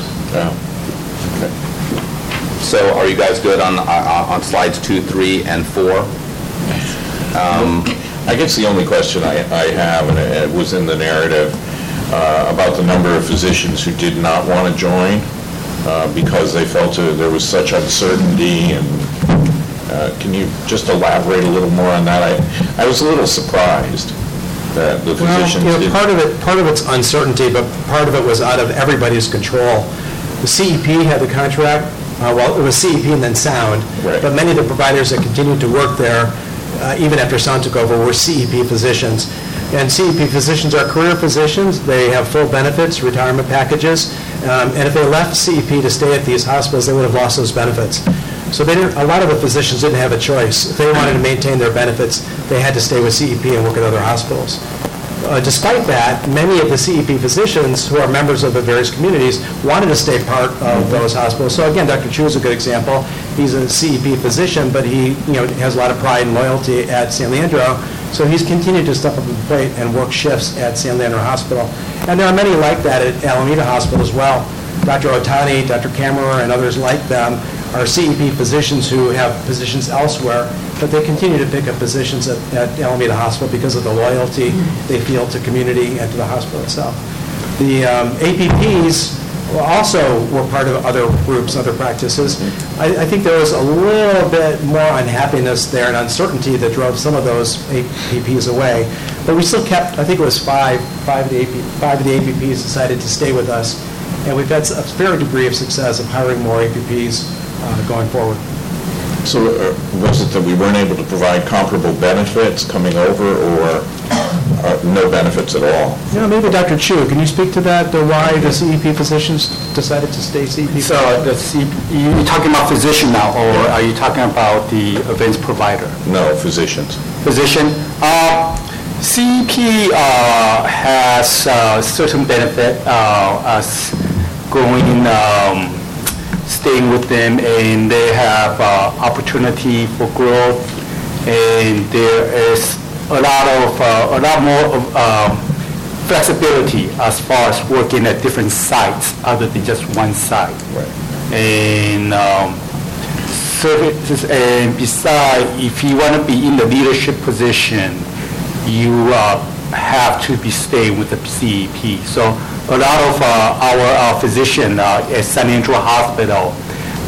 So are you guys good on, uh, on slides two, three, and four? I guess the only question I, I have, and it was in the narrative, uh, about the number of physicians who did not want to join uh, because they felt uh, there was such uncertainty, and uh, can you just elaborate a little more on that? I, I was a little surprised that the Well, physicians you know, part of it, part of it's uncertainty, but part of it was out of everybody's control. The CEP had the contract, uh, well, it was CEP and then Sound. Right. But many of the providers that continued to work there, uh, even after Sound took over, were CEP physicians. And CEP physicians are career physicians, they have full benefits, retirement packages, um, and if they left CEP to stay at these hospitals, they would have lost those benefits. So they didn't, a lot of the physicians didn't have a choice. If they wanted to maintain their benefits, they had to stay with CEP and work at other hospitals. Uh, Despite that, many of the CEP physicians who are members of the various communities wanted to stay part of those hospitals. So again, Dr. Chu is a good example. He's a CEP physician, but he, you know, has a lot of pride and loyalty at San Leandro. So he's continued to step up to the plate and work shifts at San Leandro Hospital. And there are many like that at Alameda Hospital as well. Dr. Otani, Dr. Kammerer, and others like them are CEP physicians who have positions elsewhere, but they continue to pick up positions at at Alameda Hospital because of the loyalty they feel to community and to the hospital itself. The um, APPs also were part of other groups, other practices. I I think there was a little bit more unhappiness there and uncertainty that drove some of those APPs away, but we still kept, I think it was five, five of the AP five of the APPs decided to stay with us, and we've had a fair degree of success of hiring more APPs uh, going forward. So uh, was it that we weren't able to provide comparable benefits coming over, or uh, no benefits at all? You know, maybe Dr. Chu, can you speak to that, the why the CEP physicians decided to stay CEP? So the C- you talking about physician now, or are you talking about the advanced provider? No, physicians. Physician, uh, CEP uh, has uh, certain benefit, uh, as going, um, staying with them, and they have uh, opportunity for growth, and there is a lot of, uh, a lot more of um, flexibility as far as working at different sites other than just one site. Right. And um, services, and besides, if you want to be in the leadership position, you uh, have to be staying with the CEP. So a lot of uh, our uh, physician uh, at San Leandro Hospital,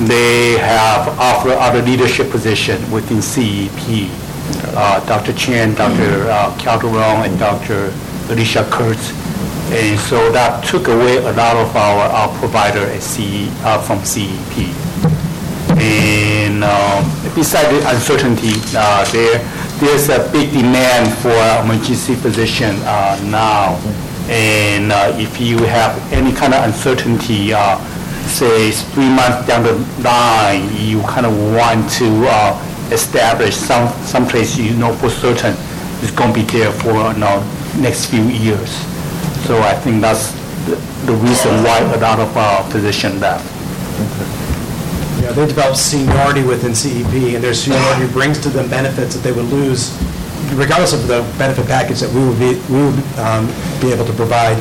they have offered other leadership position within CEP. Dr. Chen, Dr. Calderon, and Dr. Alicia Kurtz. And so that took away a lot of our, our provider at CE, from CEP. And um, besides the uncertainty, there, there's a big demand for emergency physician now. And uh, if you have any kind of uncertainty, uh, say three months down the line, you kind of want to uh, establish some someplace you know for certain is going to be there for you know, next few years. So I think that's the, the reason why a lot of uh, physicians left. Yeah, they develop seniority within CEP, and their seniority brings to them benefits that they would lose regardless of the benefit package that we would be, we would um, be able to provide.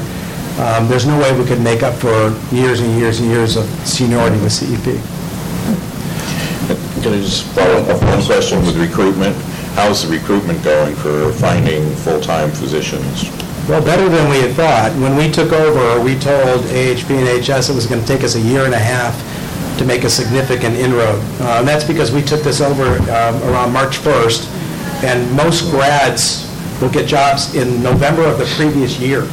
Um, There's no way we could make up for years and years and years of seniority with CEP. Can I just follow up on one question with recruitment? How's the recruitment going for finding full-time physicians? Well, better than we had thought. When we took over, we told AHP and HS it was going to take us a year and a half to make a significant inroad. Uh, And that's because we took this over um, around March 1st, and most grads will get jobs in November of the previous year.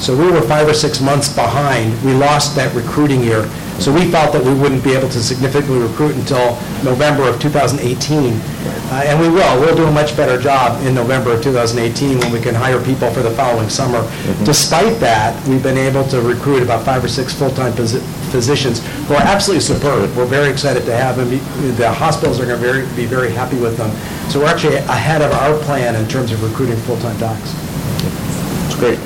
So we were five or six months behind. We lost that recruiting year. So we felt that we wouldn't be able to significantly recruit until November of 2018. Uh, And we will. We'll do a much better job in November of 2018 when we can hire people for the following summer. Despite that, we've been able to recruit about five or six full-time posi- physicians who are absolutely superb. We're very excited to have them. The hospitals are going to be very happy with them. So we're actually ahead of our plan in terms of recruiting full-time docs. It's great.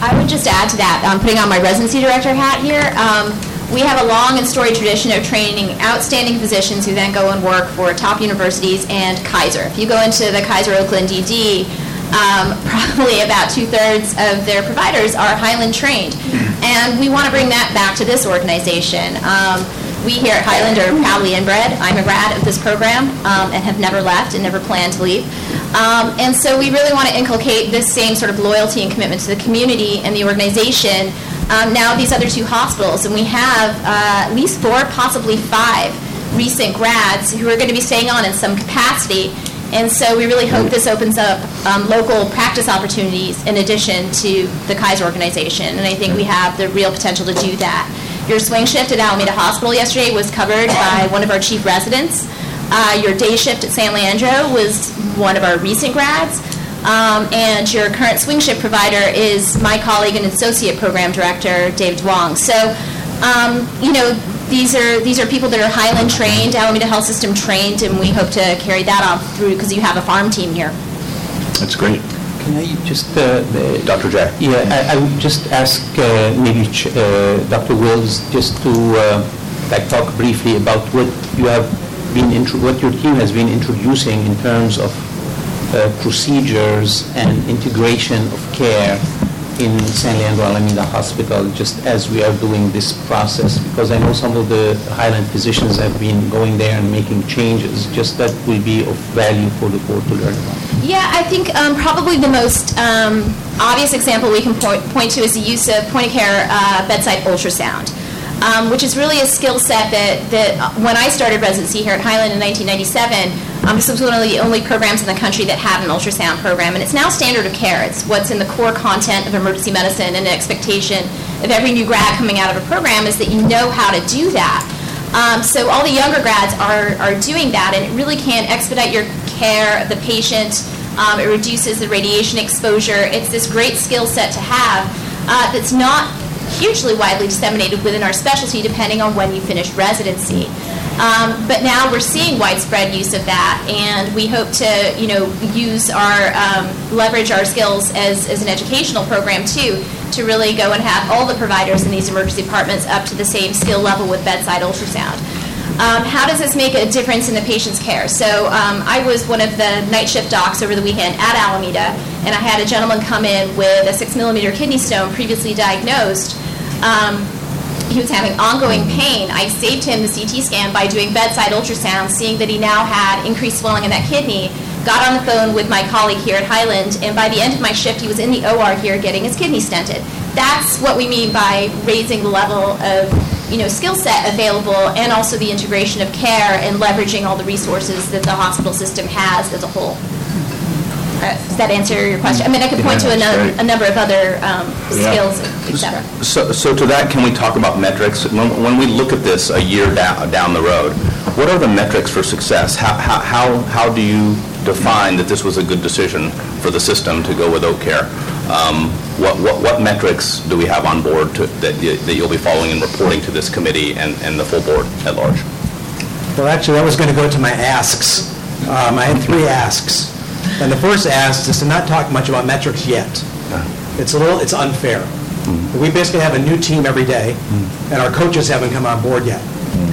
I would just add to that, um, putting on my residency director hat here, um, we have a long and storied tradition of training outstanding physicians who then go and work for top universities and Kaiser. If you go into the Kaiser Oakland DD, um, *laughs* probably about two-thirds of their providers are Highland trained. And we want to bring that back to this organization. Um, we here at Highland are proudly inbred. I'm a grad of this program um, and have never left and never plan to leave. Um, and so we really want to inculcate this same sort of loyalty and commitment to the community and the organization. Um, now these other two hospitals, and we have uh, at least four, possibly five recent grads who are going to be staying on in some capacity. And so we really hope this opens up um, local practice opportunities in addition to the Kaiser organization. And I think we have the real potential to do that. Your swing shift at Alameda Hospital yesterday was covered by one of our chief residents. Uh, your day shift at San Leandro was one of our recent grads. Um, and your current swing shift provider is my colleague and associate program director, David Wong. So, um, you know, these are these are people that are Highland trained, Alameda Health System trained, and we hope to carry that on through because you have a farm team here. That's great. Can I just... uh, uh, Dr. Jack? Yeah, I I would just ask uh, maybe Ch- uh, Dr. Wills just to uh, like talk briefly about what you have been, intro- what your team has been introducing in terms of uh, procedures and integration of care in San Leandro Alameda Hospital, just as we are doing this process, because I know some of the Highland physicians have been going there and making changes, just that will be of value for the board to learn about. Yeah, I think um, probably the most um, obvious example we can point, point to is the use of point-of-care uh, bedside ultrasound, um, which is really a skill set that, that uh, when I started residency here at Highland in 1997, um, this was one of the only programs in the country that had an ultrasound program, and it's now standard of care. It's what's in the core content of emergency medicine, and an expectation of every new grad coming out of a program is that you know how to do that. Um, so all the younger grads are, are doing that, and it really can expedite your care of the patient. Um, it reduces the radiation exposure. It's this great skill set to have uh, that's not hugely widely disseminated within our specialty, depending on when you finish residency. Um, but now we're seeing widespread use of that, and we hope to, you know, use our um, leverage our skills as, as an educational program too, to really go and have all the providers in these emergency departments up to the same skill level with bedside ultrasound. Um, how does this make a difference in the patient's care? So um, I was one of the night shift docs over the weekend at Alameda, and I had a gentleman come in with a six millimeter kidney stone previously diagnosed. Um, he was having ongoing pain. I saved him the CT scan by doing bedside ultrasound, seeing that he now had increased swelling in that kidney. Got on the phone with my colleague here at Highland, and by the end of my shift, he was in the OR here getting his kidney stented. That's what we mean by raising the level of you know, skill set available, and also the integration of care and leveraging all the resources that the hospital system has as a whole. Uh, Does that answer your question? I mean, I could point to a, Yeah, that's num- a number of other um, Yeah. skills, et cetera. So, so to that, can we talk about metrics? When, when we look at this a year down, down the road, what are the metrics for success? How, how, how, how do you define that this was a good decision for the system to go with Oak Care? Um, what, what, what metrics do we have on board to, that, you- that you'll be following and reporting to this committee and, and the full board at large? Well, actually, that was going to go to my asks. Um, I had three asks. And the first ask is to not talk much about metrics yet. It's a little, it's unfair. We basically have a new team every day, and our coaches haven't come on board yet.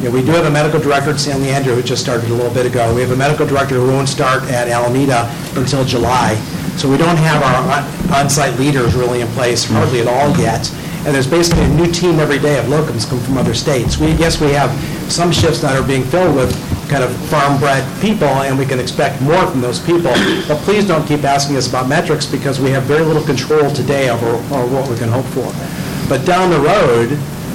You know, We do have a medical director at San Leandro who just started a little bit ago. We have a medical director who won't start at Alameda until July. So we don't have our on- on-site leaders really in place hardly at all yet. And there's basically a new team every day of locums come from other states. We, yes, we have some shifts that are being filled with kind of farm-bred people, and we can expect more from those people. But please don't keep asking us about metrics, because we have very little control today over, over what we can hope for. But down the road,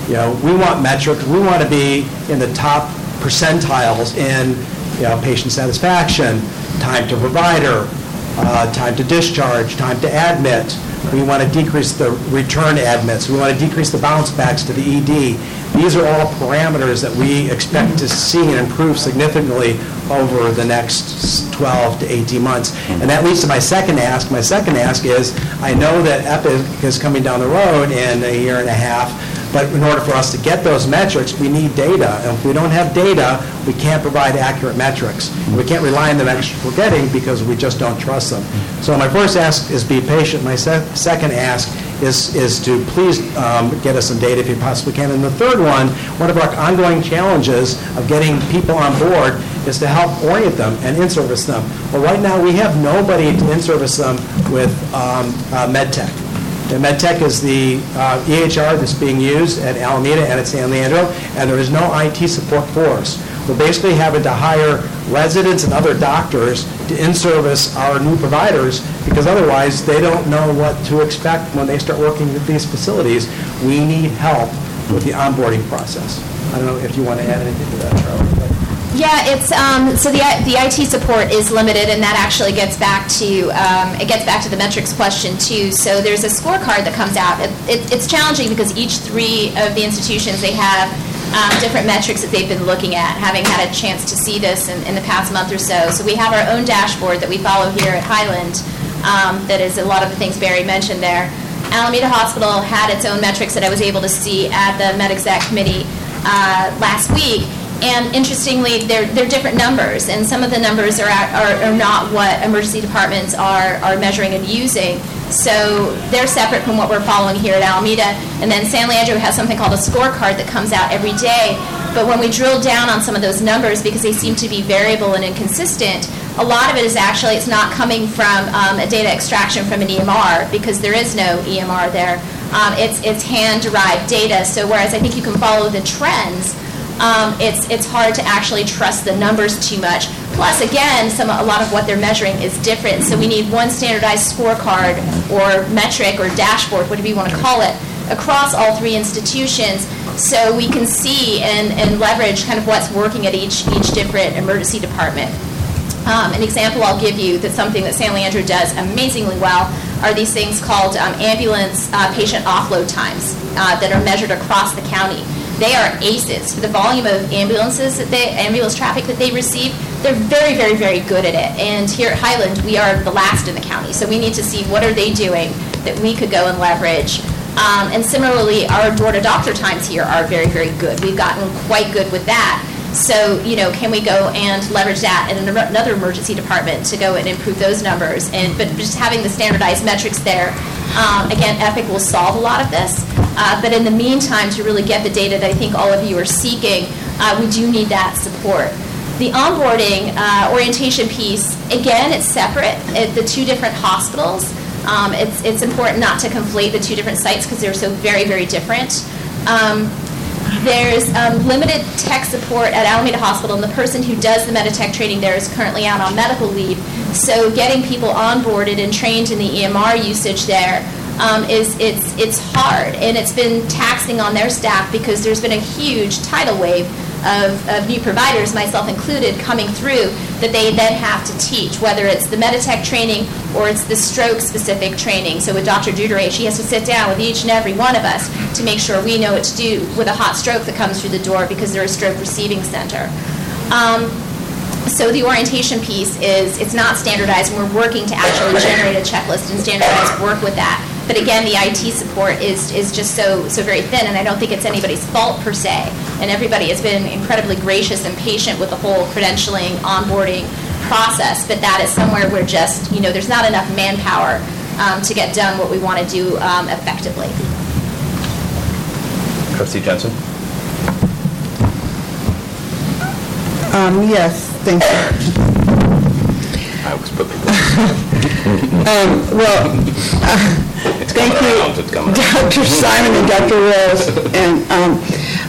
you know, we want metrics, we want to be in the top percentiles in, you know, patient satisfaction, time to provider, uh, time to discharge, time to admit. We want to decrease the return admits. We want to decrease the bounce backs to the ED. These are all parameters that we expect to see and improve significantly over the next 12 to 18 months. And that leads to my second ask. My second ask is, I know that Epic is coming down the road in a year and a half, but in order for us to get those metrics, we need data. And if we don't have data, we can't provide accurate metrics. We can't rely on the metrics we're getting because we just don't trust them. So my first ask is be patient. My se- second ask is, is to please um, get us some data if you possibly can. And the third one, one of our ongoing challenges of getting people on board is to help orient them and in-service them. Well, right now, we have nobody to in-service them with um, uh, Meditech. Meditech is the uh, EHR that's being used at Alameda and at San Leandro, and there is no IT support for us. We're basically having to hire residents and other doctors to in-service our new providers, because otherwise, they don't know what to expect when they start working with these facilities. We need help with the onboarding process. I don't know if you want to add anything to that, Charlie. Yeah, it's, um, so the, the IT support is limited, and that actually gets back to, um, it gets back to the metrics question too. So there's a scorecard that comes out. It- it- It's challenging because each three of the institutions, they have um, different metrics that they've been looking at, having had a chance to see this in, in the past month or so. So we have our own dashboard that we follow here at Highland, um, that is a lot of the things Barry mentioned there. Alameda Hospital had its own metrics that I was able to see at the MedExec committee uh, last week. And interestingly, they're, they're different numbers, and some of the numbers are, at- are, are not what emergency departments are, are measuring and using. So they're separate from what we're following here at Alameda. And then San Leandro has something called a scorecard that comes out every day. But when we drill down on some of those numbers, because they seem to be variable and inconsistent, a lot of it is actually, it's not coming from um, a data extraction from an EMR, because there is no EMR there. Um, it's, it's hand-derived data. So whereas I think you can follow the trends, um, it's, it's hard to actually trust the numbers too much. Plus, again, some, a lot of what they're measuring is different, so we need one standardized scorecard or metric or dashboard, whatever you want to call it, across all three institutions, so we can see and, and leverage kind of what's working at each, each different emergency department. Um, an example I'll give you that's something that San Leandro does amazingly well are these things called um, ambulance uh, patient offload times uh, that are measured across the county. They are aces for the volume of ambulances that they ambulance traffic that they receive. They're very, very, very good at it. And here at Highland, we are the last in the county, so we need to see what are they doing that we could go and leverage. Um, and similarly, our door to doctor times here are very, very good. We've gotten quite good with that. So, you know, can we go and leverage that in another emergency department to go and improve those numbers? And, but just having the standardized metrics there, um, again, Epic will solve a lot of this. Uh, But in the meantime, to really get the data that I think all of you are seeking, uh, we do need that support. The onboarding uh, orientation piece, again, it's separate at the two different hospitals. Um, It's, it's important not to conflate the two different sites because they're so very, very different. Um, there's um, limited tech support at Alameda Hospital, and the person who does the Meditech training there is currently out on medical leave. So getting people onboarded and trained in the EMR usage there um, is it's it's hard and it's been taxing on their staff because there's been a huge tidal wave of, of new providers, myself included, coming through that they then have to teach, whether it's the Meditech training or it's the stroke-specific training. So with Dr. Duduray, she has to sit down with each and every one of us to make sure we know what to do with a hot stroke that comes through the door because they're a stroke receiving center. Um, so the orientation piece is it's not standardized, and we're working to actually generate a checklist and standardize work with that. But again, the IT support is is just so so very thin, and I don't think it's anybody's fault per se. And everybody has been incredibly gracious and patient with the whole credentialing, onboarding process. But that is somewhere where just you know there's not enough manpower um, to get done what we want to do um, effectively. Trustee Jensen? Um, yes, thank you. I was put *laughs* Um, well, uh, thank you, Dr. Simon and Dr. Rose. And um,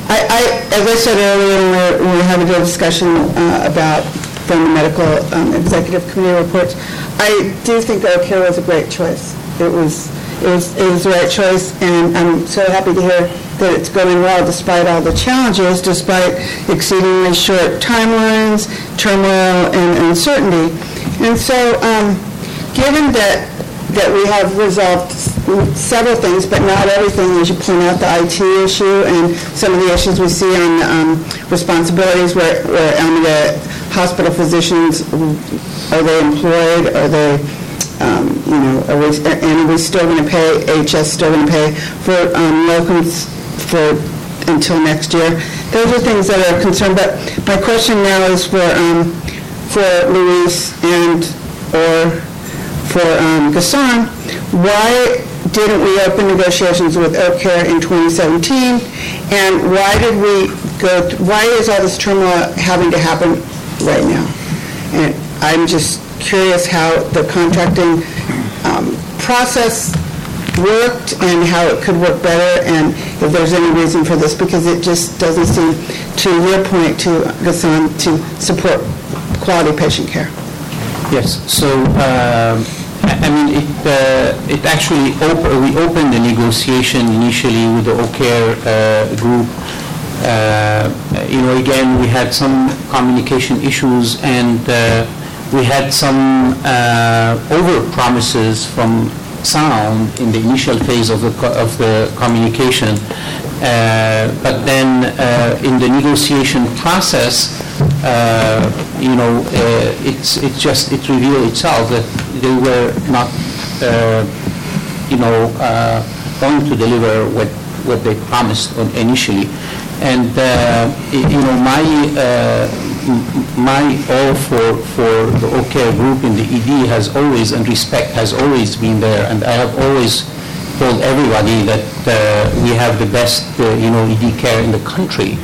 I, I, as I said earlier, when we were- when we were having a discussion uh, about from the medical um, executive committee reports, I do think that care was a great choice. It was, it was, it was the right choice, and I'm so happy to hear that it's going well despite all the challenges, despite exceedingly short timelines, turmoil, and uncertainty. And so, um, given that, that we have resolved several things, but not everything, as you point out, the IT issue and some of the issues we see on um, responsibilities where, where Alameda hospital physicians, are they employed, are they, um, you know, are we, and are we still going to pay, HS still going to pay for um, locums for, until next year? Those are things that are a concern, but my question now is for, um, for Luis and, or for um, why didn't we open negotiations with Oak Care in 2017? And why did we go, why is all this turmoil having to happen right now? And I'm just curious how the contracting um, process worked and how it could work better and if there's any reason for this, because it just doesn't seem, to your point, to Gaston, to support quality patient care. Yes, so, um, I mean, it, uh, it actually, op- we opened the negotiation initially with the Oak Care uh, group. Uh, You know, again, we had some communication issues, and uh, we had some uh, over-promises from Sound in the initial phase of the, co- of the communication. Uh, But then, in the negotiation process, you know, uh, it's, it just, it revealed itself that they were not, uh, you know, uh, going to deliver what, what they promised initially. And, uh, you know, my, uh, my all for, for the Oak Care group in the ED has always, and respect has always been there, and I have always told everybody that uh, we have the best, uh, you know, ED care in the country.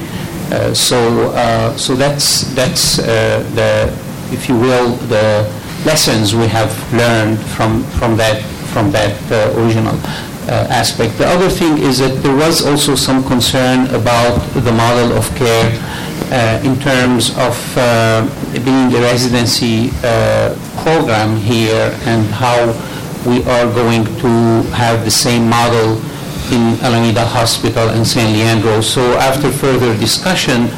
Uh, So, uh, so that's, that's uh, the, if you will, the lessons we have learned from, from that, from that original aspect. The other thing is that there was also some concern about the model of care uh, in terms of uh, being a residency uh, program here and how we are going to have the same model in Alameda Hospital and San Leandro. So after further discussion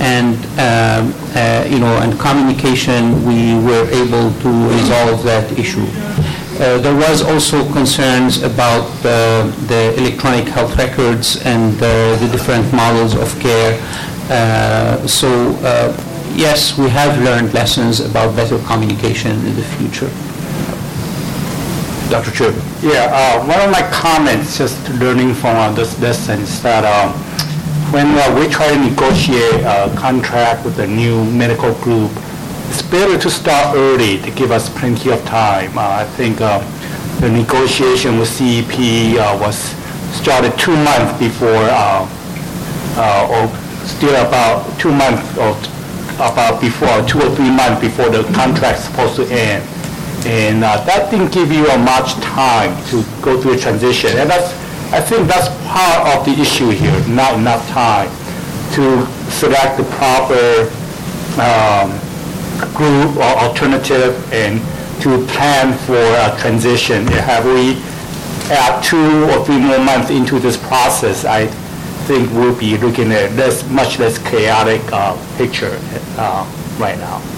and, um, uh, you know, and communication, we were able to resolve that issue. Uh, There was also concerns about uh, the electronic health records and uh, the different models of care. Uh, So, uh, yes, we have learned lessons about better communication in the future. Dr. Chu? Yeah, uh, one of my comments, just learning from uh, this lesson, is that uh, when uh, we try to negotiate a contract with a new medical group, it's better to start early to give us plenty of time. Uh, I think uh, the negotiation with CEP uh, was started two months before, uh, uh, or still about two months or about before, two or three months before the contract's supposed to end. And uh, that didn't give you much time to go through a transition. And that's, I think that's part of the issue here, not enough time to select the proper um, group or alternative and to plan for a transition. Have we add two or three more months into this process, I think we'll be looking at less, much less chaotic uh, picture uh, right now.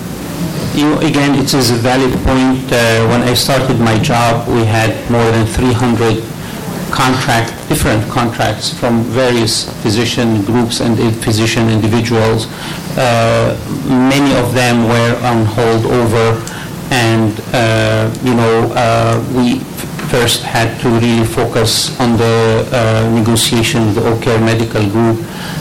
You again, it is a valid point. Uh, When I started my job, we had more than 300 contract, different contracts from various physician groups and physician individuals. Uh, Many of them were on hold over, and, uh, you know, uh, we first had to really focus on the uh, negotiation with the Oak Care Medical Group.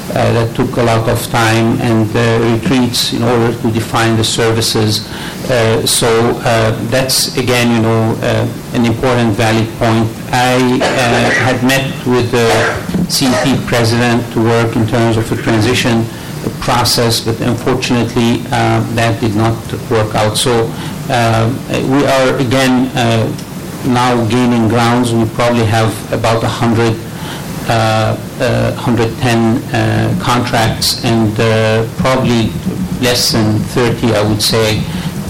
Uh, That took a lot of time and uh, retreats in order to define the services. Uh, So uh, that's, again, you know, uh, an important valid point. I uh, had met with the CEP president to work in terms of a transition process, but unfortunately, that did not work out. So we are, again, now gaining grounds. We probably have about 100, uh, uh, 110 uh, contracts, and uh, probably less than 30, I would say,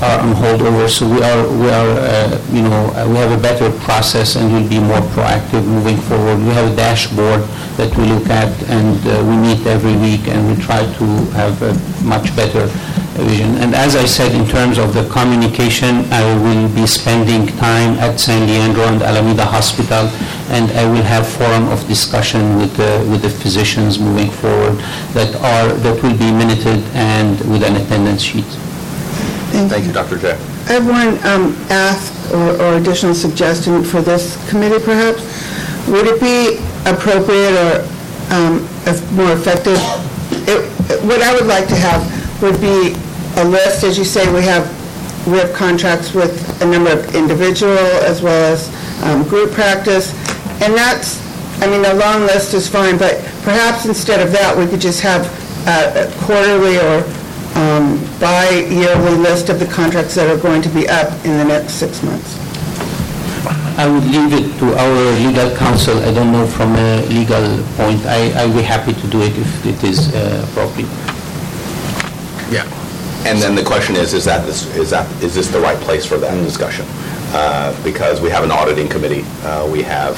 are on holdover. So we are, we are, uh, you know, uh, we have a better process, and we'll be more proactive moving forward. We have a dashboard that we look at, and uh, we meet every week, and we try to have a much better vision. And as I said, in terms of the communication, I will be spending time at San Leandro and Alameda Hospital, and I will have forum of discussion with the, with the physicians moving forward that are, that will be minuted and with an attendance sheet. Thank you, Dr. J. I have one um, ask or or additional suggestion for this committee, perhaps. Would it be appropriate or um, more effective, it- what I would like to have would be a list, as you say, we have, we have contracts with a number of individual as well as um, group practice, and that's, I mean, a long list is fine, but perhaps instead of that, we could just have a quarterly or um, bi-yearly list of the contracts that are going to be up in the next six months. I would leave it to our legal counsel. I don't know from a legal point. I, I'll be happy to do it if it is uh, appropriate. Yeah. And then the question is, is that, this- is that, is this the right place for that discussion? Uh, Because we have an auditing committee, uh, we have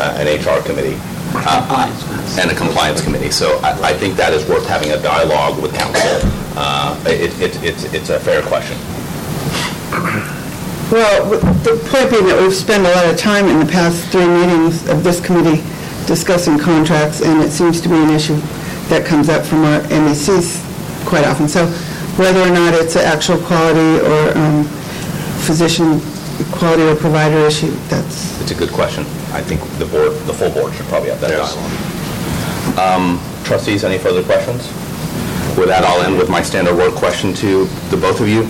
uh, an HR committee, uh, and a compliance committee. So I I think that is worth having a dialogue with counsel. Uh, it- it- It's it's a fair question. Well, the point being that we've spent a lot of time in the past three meetings of this committee discussing contracts, and it seems to be an issue that comes up from our MECs quite often. So whether or not it's an actual quality or um, physician quality or provider issue, that's, It's a good question. I think the board, the full board should probably have that dialogue. Um, Trustees, any further questions? With that, I'll end with my standard work question to the both of you.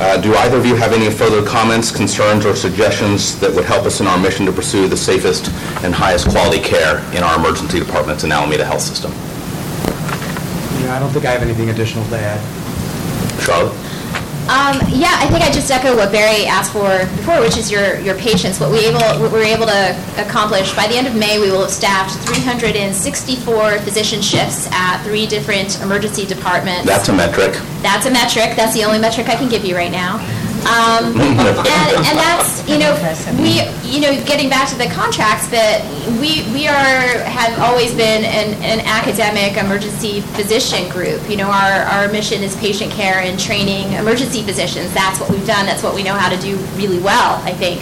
Uh, Do either of you have any further comments, concerns, or suggestions that would help us in our mission to pursue the safest and highest quality care in our emergency departments in Alameda Health System? Yeah, I don't think I have anything additional to add. Charlotte? Um, yeah, I think I just echo what Barry asked for before, which is your, your patience. What we able, what we're able to accomplish, by the end of May, we will have staffed 364 physician shifts at three different emergency departments. That's a metric. That's a metric. That's the only metric I can give you right now. Um, *laughs* and, and that's, you know, we, you know, getting back to the contracts, that we, we are, have always been an, an academic emergency physician group. You know, our, our mission is patient care and training emergency physicians. That's what we've done. That's what we know how to do really well, I think.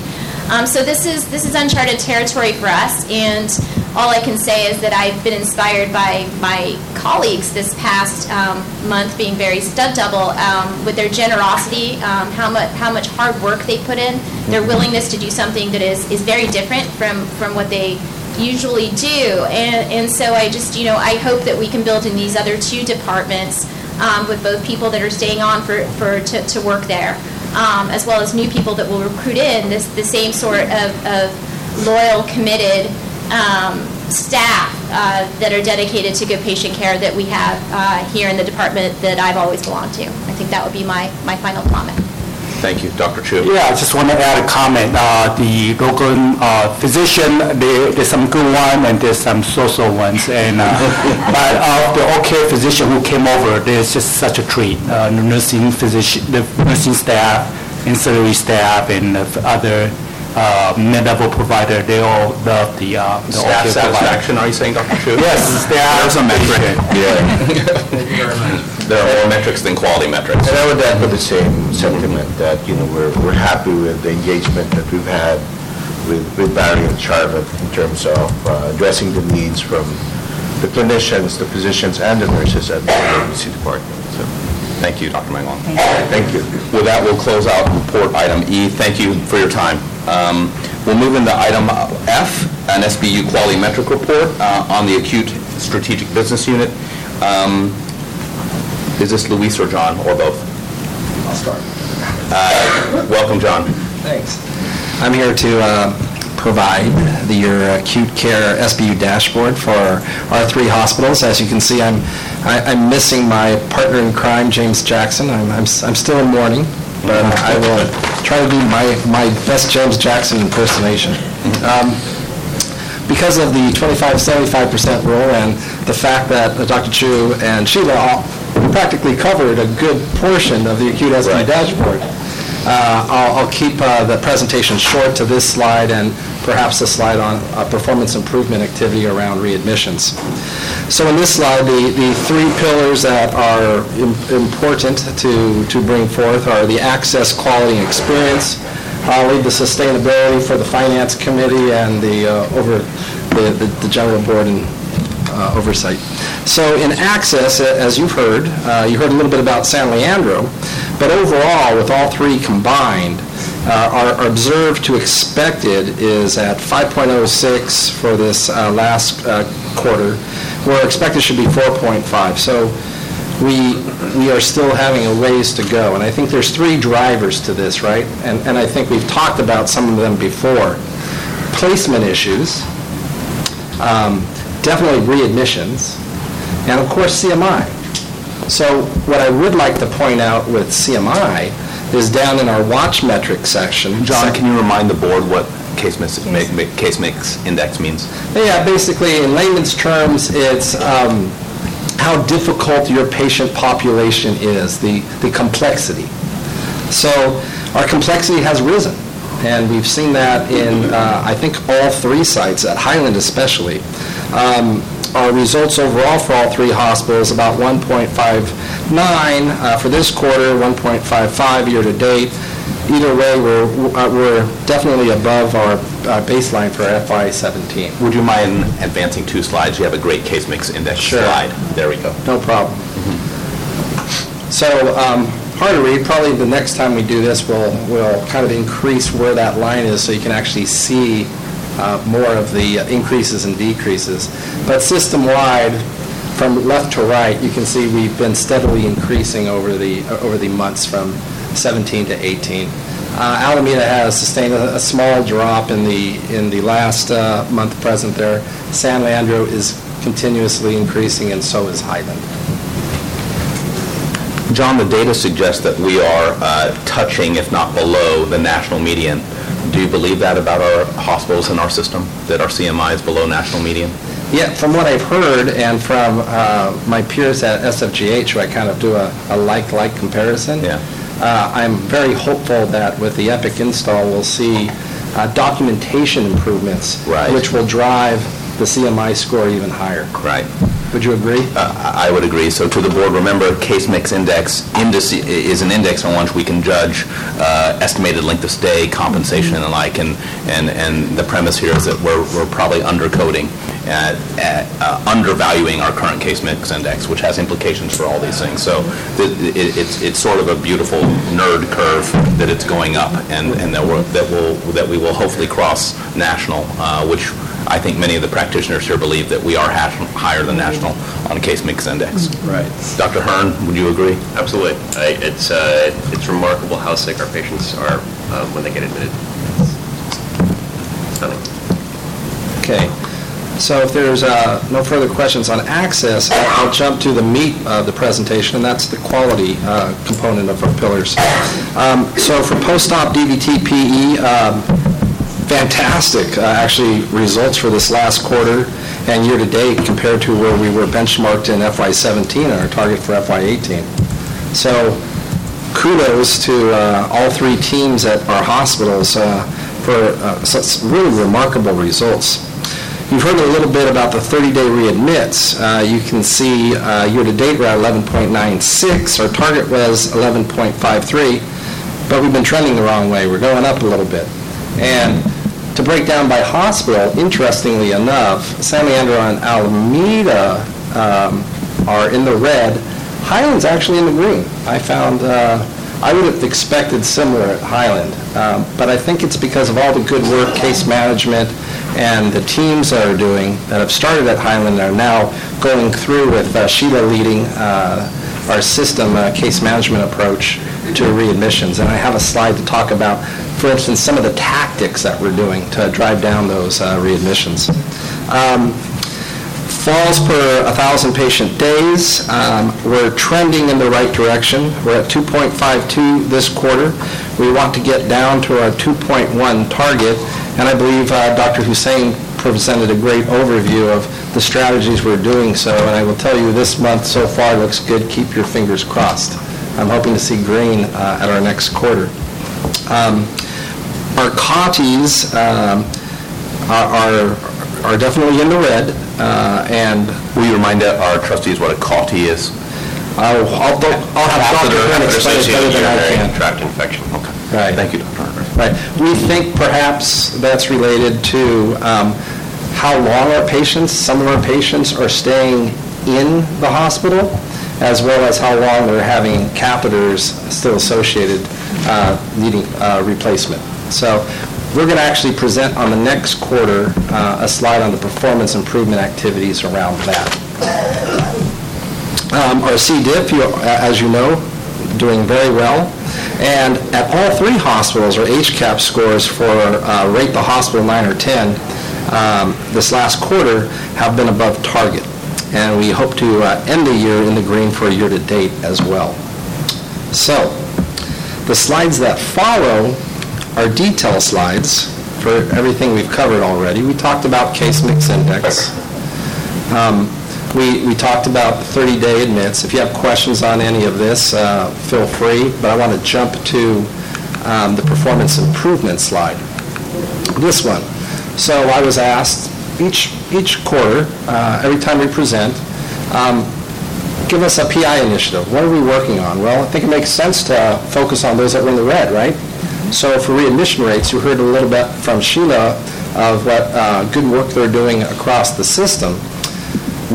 Um, so this is this is uncharted territory for us, and all I can say is that I've been inspired by my colleagues this past um, month, being very stud double um, with their generosity, um, how much how much hard work they put in, their willingness to do something that is is very different from from what they usually do, and and so I just you know I hope that we can build in these other two departments um, with both people that are staying on for for to, to work there um, as well as new people that will recruit in this the same sort of, of loyal, committed um, staff uh, that are dedicated to good patient care that we have uh, here in the department that I've always belonged to. I think that would be my, my final comment. Thank you. Dr. Chu? Yeah, I just want to add a comment. Uh, The local uh, physician, there- there's some good ones and there's some so-so ones. And, uh, *laughs* but of the okay physician who came over, there's just such a treat. Uh, The nursing physician, the nursing staff, ancillary staff, and the other uh, mid-level provider, they all love the, uh, the Staff All Care provider. satisfaction, are you saying, Dr. Chu? Yes, they are. There's a metric. Yeah. There are more metrics than quality metrics. And I would add echo the same sentiment that, you know, we're, we're happy with the engagement that we've had with, with Barry and Charlotte in terms of uh, addressing the needs from the clinicians, the physicians, and the nurses at the emergency department. So, Thank you, Dr. Magalong. thank you. With that, we'll close out report item E. Thank you for your time. Um, We'll move into item F, an SBU quality metric report uh, on the acute strategic business unit. Um, Is this Luis or John, or both? I'll start. Uh, Welcome, John. Thanks. I'm here to uh, provide the, your acute care SBU dashboard for our three hospitals. As you can see, I'm, I- I'm missing my partner in crime, James Jackson. I'm, I'm s- I'm still in mourning, but I will try to do my, my best James Jackson impersonation. Um, because of the 25-75% rule and the fact that Dr. Chu and Sheila all practically covered a good portion of the acute SBU dashboard, uh, I'll I'll keep uh, the presentation short to this slide and perhaps a slide on uh, performance improvement activity around readmissions. So in this slide, the the three pillars that are im- important to to bring forth are the access, quality, and experience. I'll leave the sustainability for the Finance Committee and the uh, over, the the the General Board and uh, oversight. So in access, as you've heard, uh, you heard a little bit about San Leandro, but overall, with all three combined, uh, observed to expected is at 5.06 for this uh, last uh, quarter, where expected should be 4.5. So we, we are still having a ways to go. And I think there's three drivers to this, right? And, and I think we've talked about some of them before. Placement issues, um, definitely readmissions, and of course CMI. So what I would like to point out with CMI is down in our watch metric section. John, can you remind the board what case mix, ma- ma- case mix index means? Yeah, basically, in layman's terms, it's um, how difficult your patient population is, the, the complexity. So our complexity has risen, and we've seen that in, uh, I think, all three sites, at Highland especially. Um, Our results overall for all three hospitals, about 1.59 uh, for this quarter, 1.55 year-to-date. Either way, we're, uh, we're definitely above our uh, baseline for FY '17. Would you mind advancing two slides? You have a great case mix index Sure. slide. There we go. No problem. So, um, hard to read, probably the next time we do this, we'll, we'll kind of increase where that line is so you can actually see uh, more of the increases and decreases. But system-wide, from left to right, you can see we've been steadily increasing over the, over the months from 17 to 18. Uh, Alameda has sustained a, a small drop in the, in the last uh, month present there. San Leandro is continuously increasing, and so is Highland. John, the data suggests that we are uh, touching, if not below, the national median. Do you believe that about our hospitals in our system, that our CMI is below national median? Yeah, from what I've heard and from uh, my peers at SFGH, who I kind of do a a like-like comparison, Yeah. uh, I'm very hopeful that with the Epic install, we'll see uh, documentation improvements, Right. which will drive the CMI score even higher. Right. Would you agree? Uh, I would agree. So to the board, remember, case mix index is an index on which we can judge uh, estimated length of stay, compensation, and the like. And, and, and the premise here is that we're, we're probably undercoding, uh, uh, undervaluing our current case mix index, which has implications for all these things. So it, it- it's, it's sort of a beautiful nerd curve that it's going up, and, and that we're, that will, that we will hopefully cross national, uh, which I think many of the practitioners here believe that we are hash- higher than national on a case mix index. Right. Dr. Hearn, would you agree? Absolutely. I- It's, uh, it's remarkable how sick our patients are um, when they get admitted. It's Stunning. Okay. So if there's uh, no further questions on access, I'll I'll jump to the meat of the presentation, and that's the quality uh, component of our pillars. Um, So for post-op DVT PE, um, fantastic, uh, actually, results for this last quarter and year-to-date compared to where we were benchmarked in FY17 and our target for FY18. So kudos to uh, all three teams at our hospitals. Uh, for uh, such really remarkable results. You've heard a little bit about the 30-day readmits. Uh, You can see uh, year-to-date, we're at 11.96. Our target was 11.53, but we've been trending the wrong way. We're going up a little bit. And to break down by hospital, interestingly enough, San Leandro and Alameda um, are in the red. Highland's actually in the green. I found, uh, I would have expected similar at Highland, um, but I think it's because of all the good work, case management, and the teams that are doing, that have started at Highland, are now going through with uh, Sheila leading uh, our system uh, case management approach to readmissions. And I have a slide to talk about, for instance, some of the tactics that we're doing to drive down those uh, readmissions. Um, Falls per 1,000 patient days, um, we're trending in the right direction. We're at 2.52 this quarter. We want to get down to our 2.1 target, and I believe uh, Dr. Hussein presented a great overview of the strategies we're doing so, and I will tell you, this month so far looks good. Keep your fingers crossed. I'm hoping to see green uh, at our next quarter. Um, Our um, are- are are definitely in the red, uh, and... Will you remind our trustees what a CAUTI is? I'll I'll I'll have Dr. Quinn explain it better than I can. Tract infection. okay. Right. Thank you, Dr. Harper. Right. We think perhaps that's related to um, how long our patients, some of our patients are staying in the hospital, as well as how long they're having catheters still associated, uh, needing uh, replacement. So we're going to actually present on the next quarter uh, a slide on the performance improvement activities around that. Um, Our C. diff, you- as you know, doing very well. And at all three hospitals, our HCAHPS scores for uh, rate the hospital 9 or 10 um, this last quarter have been above target. And we hope to uh, end the year in the green for year-to-date as well. So, the slides that follow are detail slides for everything we've covered already. We talked about case mix index. Um, We, we talked about 30-day admits. If you have questions on any of this, uh, feel free, but I want to jump to um, the performance improvement slide. This one. So I was asked, each, each quarter, uh, every time we present, um, give us a PI initiative. What are we working on? Well, I think it makes sense to focus on those that were in the red, right? So for readmission rates, you heard a little bit from Sheila of what uh, good work they're doing across the system.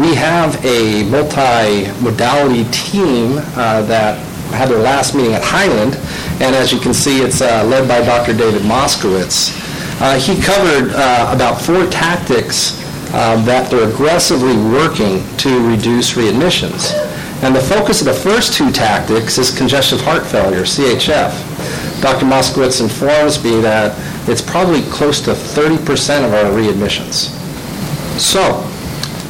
We have a multi-modality team uh, that had their last meeting at Highland, and as you can see, it's uh, led by Dr. David Moskowitz. Uh, He covered uh, about four tactics um, that they're aggressively working to reduce readmissions. And the focus of the first two tactics is congestive heart failure, CHF. Dr. Moskowitz informs me that it's probably close to 30% of our readmissions. So,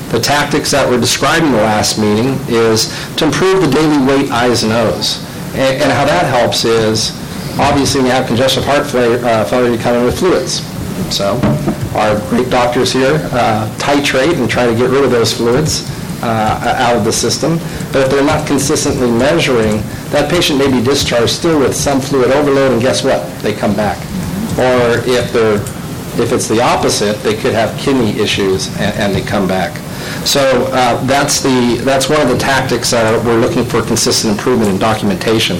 the tactics that were described in the last meeting is to improve the daily weight I's and O's. And and how that helps is, obviously, when you have congestive heart failure, uh, you come in with fluids. So our great doctors here uh, titrate and try to get rid of those fluids uh, out of the system. But if they're not consistently measuring, that patient may be discharged still with some fluid overload, and guess what? They come back. Or if they're if it's the opposite, they could have kidney issues and, and they come back. So uh, that's the that's one of the tactics we're looking for consistent improvement in documentation.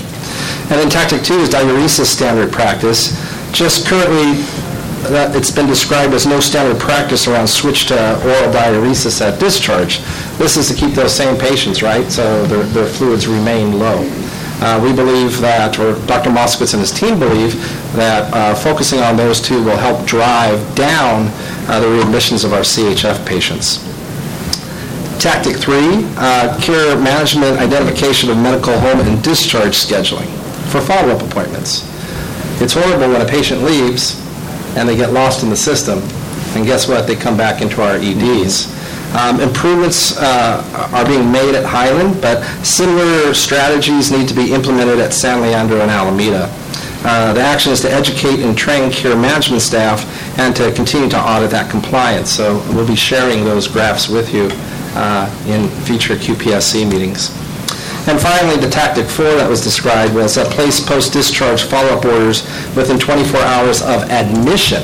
And then tactic two is diuresis standard practice. Just currently, that it's been described as no standard practice around switch to oral diuresis at discharge. This is to keep those same patients, right? So their, their fluids remain low. Uh, We believe that, or Dr. Moskowitz and his team believe, that uh, focusing on those two will help drive down uh, the readmissions of our CHF patients. Tactic three, uh, care management, identification of medical home and discharge scheduling for follow-up appointments. It's horrible when a patient leaves and they get lost in the system, and guess what? They come back into our EDs. Um, Improvements uh, are being made at Highland, but similar strategies need to be implemented at San Leandro and Alameda. Uh, The action is to educate and train care management staff and to continue to audit that compliance. So we'll be sharing those graphs with you uh, in future QPSC meetings. And finally, the tactic four that was described was uh, place post-discharge follow-up orders within 24 hours of admission.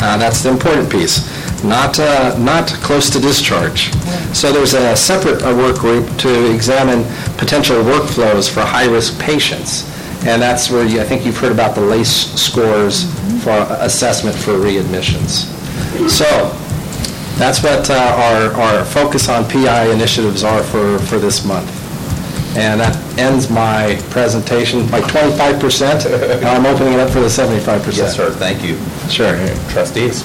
Uh, That's the important piece, not, uh, not close to discharge. So there's a separate uh, work group to examine potential workflows for high-risk patients. And that's where you, I think you've heard about the LACE scores for assessment for readmissions. So that's what uh, our, our focus on PI initiatives are for, for this month. And that ends my presentation by 25%. *laughs* Now I'm opening it up for the 75%. Yes, sir, thank you. Sure. Trustees?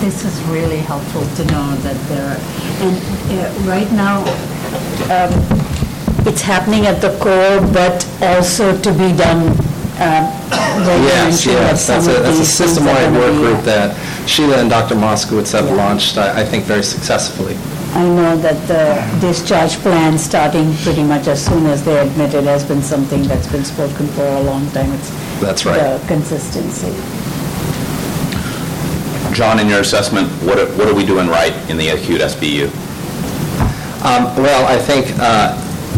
This is really helpful to know that there, are, and uh, right now, um, it's happening at the core, but also to be done, where Yes, yes, that's a, that's a these things are system-wide work group that Sheila and Dr. Moskowitz have launched, I I think, very successfully. I know that the discharge plan, starting pretty much as soon as they're admitted, has been something that's been spoken for a long time. It's That's right. The consistency. John, in your assessment, what are, what are we doing right in the acute SBU? Um, Well, I think uh,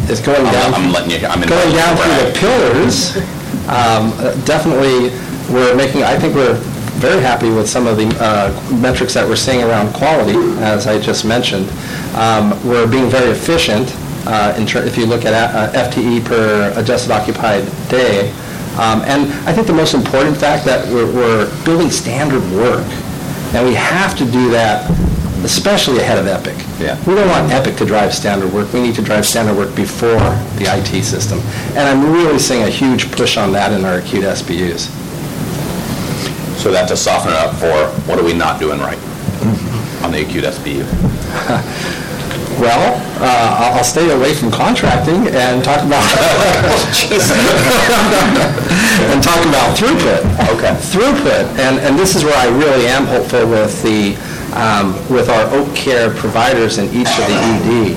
it's going I'm- down... I'm letting you- I'm Going down through the pillars, um, uh, definitely, we're making, I think we're very happy with some of the uh, metrics that we're seeing around quality, as I just mentioned. Um, We're being very efficient, uh, in ter- if you look at uh, FTE per adjusted occupied day. Um, And I think the most important fact that we're- we're building standard work, and we have to do that, especially ahead of Epic. Yeah. We don't want Epic to drive standard work. We need to drive standard work before the IT system. And I'm really seeing a huge push on that in our acute SBUs. So that's a softener up for what are we not doing right *laughs* on the acute SBU? *laughs* Well, uh, I'll stay away from contracting and talk about, *laughs* and talk about throughput. Okay. Throughput, and, and this is where I really am hopeful with the, um, with our Oak Care providers in each of the ED,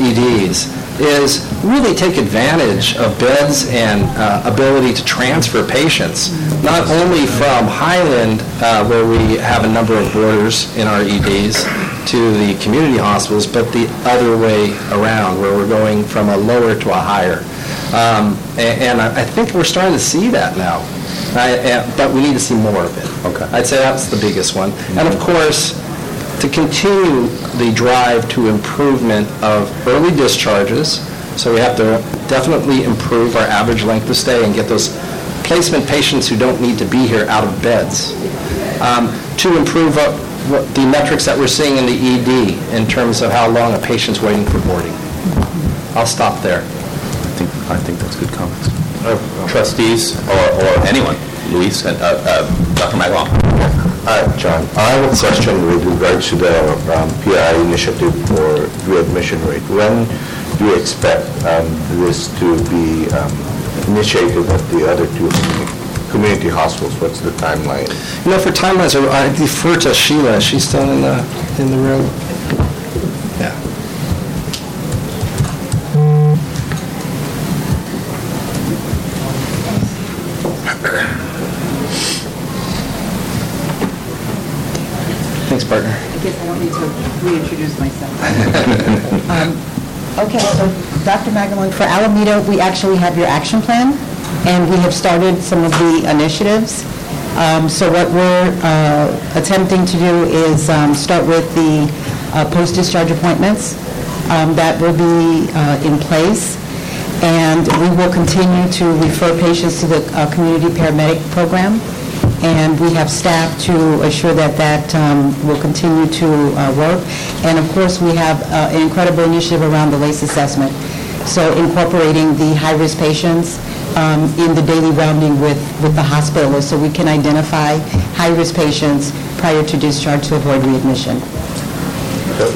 EDs, is really take advantage of beds and uh, ability to transfer patients, not only from Highland, uh, where we have a number of borders in our EDs, to the community hospitals, but the other way around, where we're going from a lower to a higher. Um, a- And I I think we're starting to see that now, I- and- but we need to see more of it. Okay. I'd say that's the biggest one. And of course, to continue the drive to improvement of early discharges, so we have to definitely improve our average length of stay and get those placement patients who don't need to be here out of beds. Um, To improve what- the metrics that we're seeing in the ED in terms of how long a patient's waiting for boarding. I'll stop there. I think, I think that's good comments. Trustees or, or anyone, Luis, and, uh, uh, Dr. Magalong? Hi, John. I have a question with regards to the um, PI initiative for readmission rate. When do you expect um, this to be um, initiated at the other two communi- community hospitals? What's the timeline? You know, for timelines, I I defer to Sheila. She's still in the, in the room. Yeah. Thanks, partner. I guess I don't need to reintroduce myself. *laughs* Um, Okay, so Dr. Magalong, for Alameda, we actually have your action plan, and we have started some of the initiatives. Um, So what we're uh, attempting to do is um, start with the uh, post-discharge appointments. Um, That will be uh, in place, and we will continue to refer patients to the uh, community paramedic program, and we have staff to assure that that um, will continue to uh, work. And of course, we have an incredible initiative around the LACE assessment, so incorporating the high-risk patients um, in the daily rounding with, with the hospitalists, so we can identify high-risk patients prior to discharge to avoid readmission.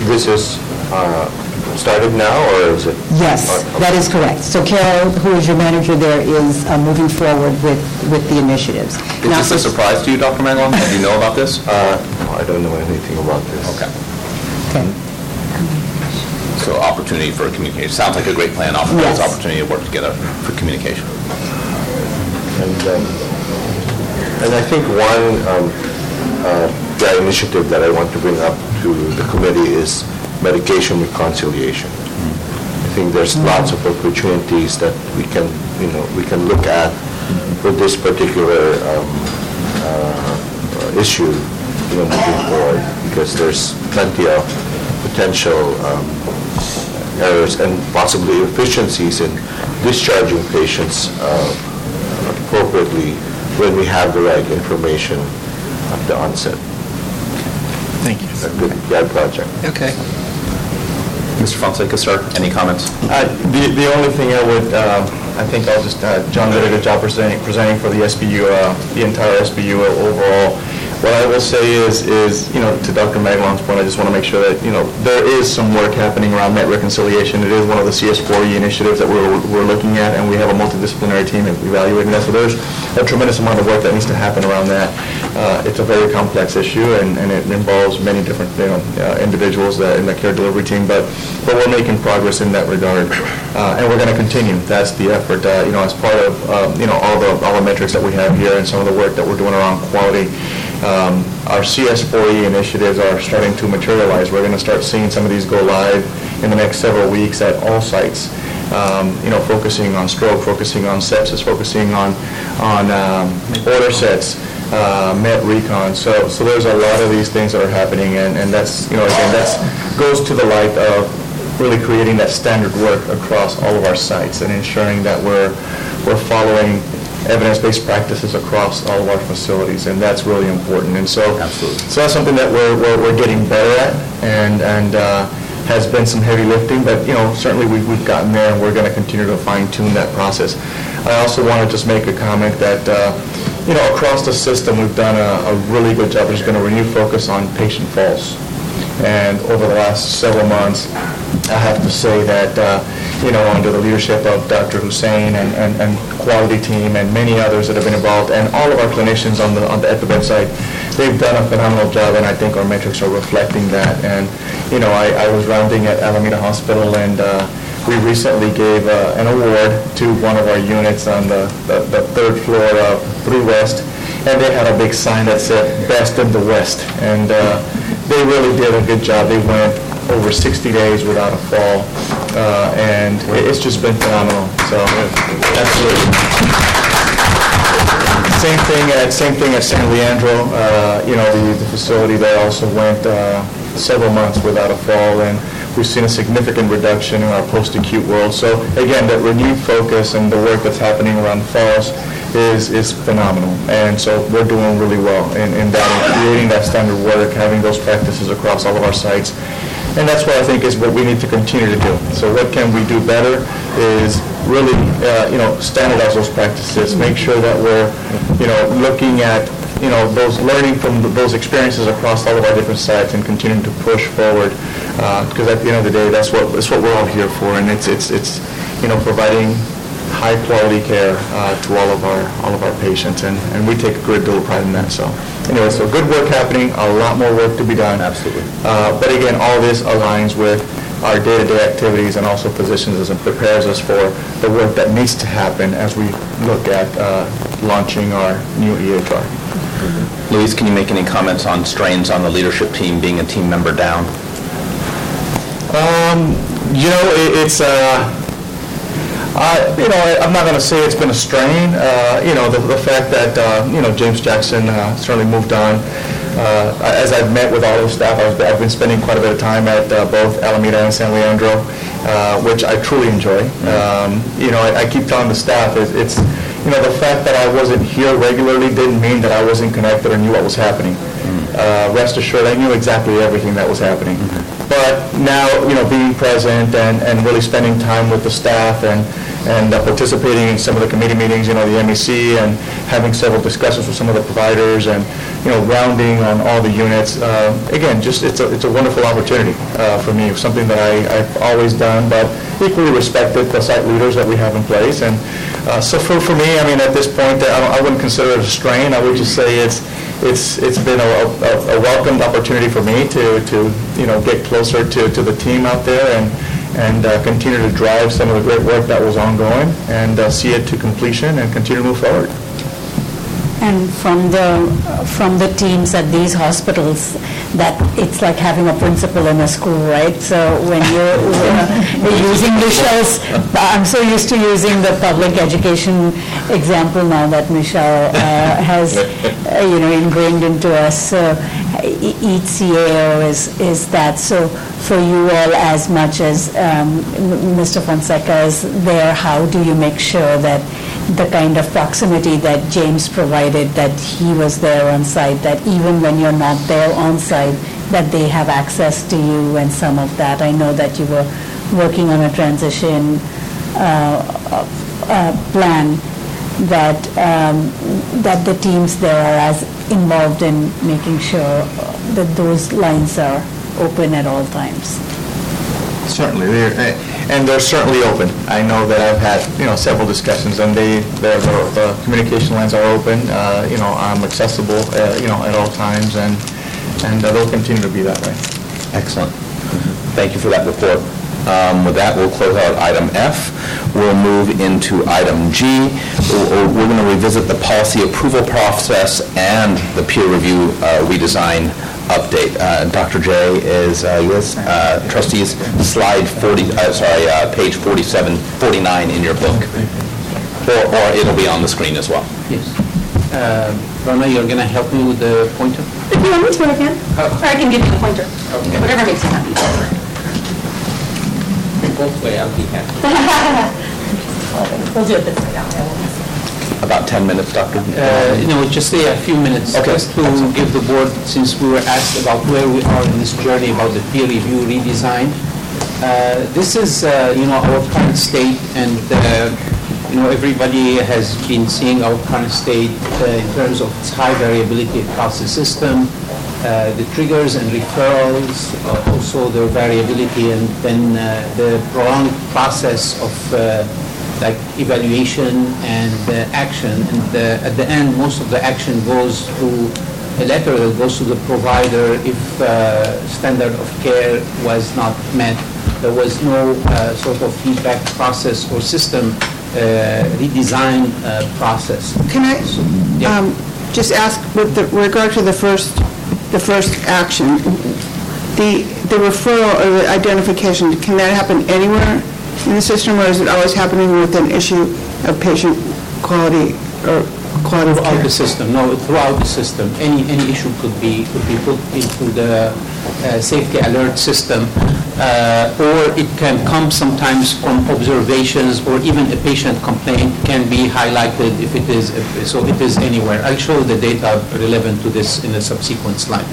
This is uh, started now, or is it? Yes, that is correct. So Carol, who is your manager there, is uh, moving forward with, with the initiatives. Is this a surprise to you, Dr. Magalong? Did you know about this? Uh, no, I don't know anything about this. Okay. Okay. So opportunity for communication. Sounds like a great plan. Opportunity, Yes. opportunity to work together for communication. And, um, and I think one um, uh, initiative that I want to bring up to the committee is medication reconciliation. I think there's lots of opportunities that we can, you know, we can look at for this particular um, uh, issue, you know, moving forward, because there's plenty of potential um, errors and possibly efficiencies in discharging patients uh, appropriately when we have the right information at the onset. Thank you. A good, bad project. Okay. Mr. Fonseca, sir, any comments? Uh, The the only thing I would, uh, I think I'll just, uh, John did a good job presenting presenting for the SBU, uh, the entire SBU overall. What I will say is, is, you know, to Dr. Magalong's point, I just want to make sure that, you know, there is some work happening around med reconciliation. It is one of the CS4E initiatives that we're we're looking at, and we have a multidisciplinary team evaluating that. So there's a tremendous amount of work that needs to happen around that. Uh, It's a very complex issue, and and it involves many different, you know, uh, individuals that- in the care delivery team, but but we're making progress in that regard, Uh, and we're going to continue. That's the effort, uh, you know, as part of, um, you know, all the, all the metrics that we have here and some of the work that we're doing around quality. Um, Our CS4E initiatives are starting to materialize. We're going to start seeing some of these go live in the next several weeks at all sites, Um, you know, focusing on stroke, focusing on sepsis, focusing on, on um, order sets, uh, Met Recon. So, so there's a lot of these things that are happening, and, and that's, you know, again, that's, goes to the light of really creating that standard work across all of our sites and ensuring that we're, we're following evidence-based practices across all of our facilities, and that's really important. And so, so that's something that we're, we're, we're getting better at, and, and uh, has been some heavy lifting, but, you know, certainly we've, we've gotten there, and we're going to continue to fine-tune that process. I also want to just make a comment that, uh, you know, across the system, we've done a, a really good job. There's been a renewed focus on patient falls. And over the last several months, I have to say that, uh, you know, under the leadership of Dr. Hussein and, and, and quality team and many others that have been involved, and all of our clinicians on the, on the, at the bedside, they've done a phenomenal job, and I think our metrics are reflecting that. And, you know, I, I was rounding at Alameda Hospital, and uh, we recently gave uh, an award to one of our units on the, the, the third floor of Blue West, and they had a big sign that said, "Best in the West." And uh, they really did a good job. They went over 60 days without a fall, uh, and it- it's just been phenomenal. So, absolutely. Same thing at, same thing at San Leandro, uh, you know, the, the facility there also went uh, several months without a fall, and we've seen a significant reduction in our post-acute world. So again, that renewed focus and the work that's happening around falls is, is phenomenal. And so we're doing really well in, in that, in creating that standard work, having those practices across all of our sites. And that's what I think is what we need to continue to do. So what can we do better is really, uh, you know, standardize those practices, make sure that we're, you know, looking at, you know, those, learning from those experiences across all of our different sites and continuing to push forward. Because at the end of the day, that's what, that's what we're all here for. And it's, it's, it's, you know, providing high-quality care uh, to all of our, all of our patients, and, and we take a great deal of pride in that, so. Anyway, so good work happening, a lot more work to be done. Absolutely. But again, all this aligns with our day-to-day activities and also positions us and prepares us for the work that needs to happen as we look at uh, launching our new EHR. Luis, can you make any comments on strains on the leadership team being a team member down? Um, you know, it, it's, uh, I, you know, I- I'm not going to say it's been a strain. Uh, you know, the, the fact that, uh, you know, James Jackson uh, certainly moved on. Uh, as I've met with all of the staff, I've, I've been spending quite a bit of time at uh, both Alameda and San Leandro, uh, which I truly enjoy. Um, you know, I, I keep telling the staff, it's, it's, you know, the fact that I wasn't here regularly didn't mean that I wasn't connected or knew what was happening. Uh, rest assured, I knew exactly everything that was happening. But now, you know, being present and, and really spending time with the staff and, and uh, participating in some of the committee meetings, you know, the MEC, and having several discussions with some of the providers, and, you know, rounding on all the units, uh, again, just, it's a, it's a wonderful opportunity uh, for me, something that I, I've always done, but equally respected the site leaders that we have in place. And uh, so for, for me, I mean, at this point, I I wouldn't consider it a strain, I would just say it's, it's, it's been a, a a welcomed opportunity for me to, to, you know, get closer to, to the team out there and, and uh, continue to drive some of the great work that was ongoing and uh, see it to completion and continue to move forward. And from the, from the teams at these hospitals, that it's like having a principal in a school, right? So when you're you're using Michelle's, I'm so used to using the public education example now that Michelle uh, has, *laughs* uh, you know, ingrained into us. E- CAO is, is that. So for you all, as much as um, Mr. Fonseca is there, how do you make sure that the kind of proximity that James provided, that he was there on site, that even when you're not there on site, that they have access to you and some of that? I know that you were working on a transition uh, uh, plan that, um, that the teams there are as involved in making sure that those lines are open at all times. Certainly, they're, eh, and they're certainly open. I know that I've had, you know, several discussions, and they, the, the- the communication lines are open, uh, you know, I'm accessible, uh, you know, at all times, and, and uh, they'll continue to be that way. Excellent. Thank you for that report. Um, With that, we'll close out item F. We'll move into item G. We're going to revisit the policy approval process and the peer review uh, redesign update. Uh, Dr. J is, uh, yes, uh, trustees, slide 40, uh, sorry, uh, page 47, 49 in your book. Or or it'll be on the screen as well. Yes. Uh, Rana, you're going to help me with the pointer? If you want me to, I can. Or I can give you the pointer. Okay. Whatever makes you happy. Both way, I'll be happy. We'll do it this way down there. About 10 minutes, Doctor? Uh, No, just a few minutes, Okay. just to give the board, since we were asked about where we are in this journey about the peer review redesign. Uh, This is, uh, you know, our current state, and, uh, you know, everybody has been seeing our current state uh, in terms of its high variability across the system, uh, the triggers and referrals, uh, also their variability, and then uh, the prolonged process of uh, like evaluation and uh, action. And uh, at the end, most of the action goes through a letter that goes to the provider if uh, standard of care was not met. There was no uh, sort of feedback process or system uh, redesign uh, process. Can I Yeah. um, just ask, with the- regard to the first, the first action, the the referral or the identification, can that happen anywhere in the system, or is it always happening with an issue of patient quality or Throughout the system, no, throughout the system. Any, any issue could be, could be put into the uh, safety alert system, uh, or it can come sometimes from observations, or even a patient complaint can be highlighted if it is, if- so it is anywhere. I'll show the data relevant to this in a subsequent slide.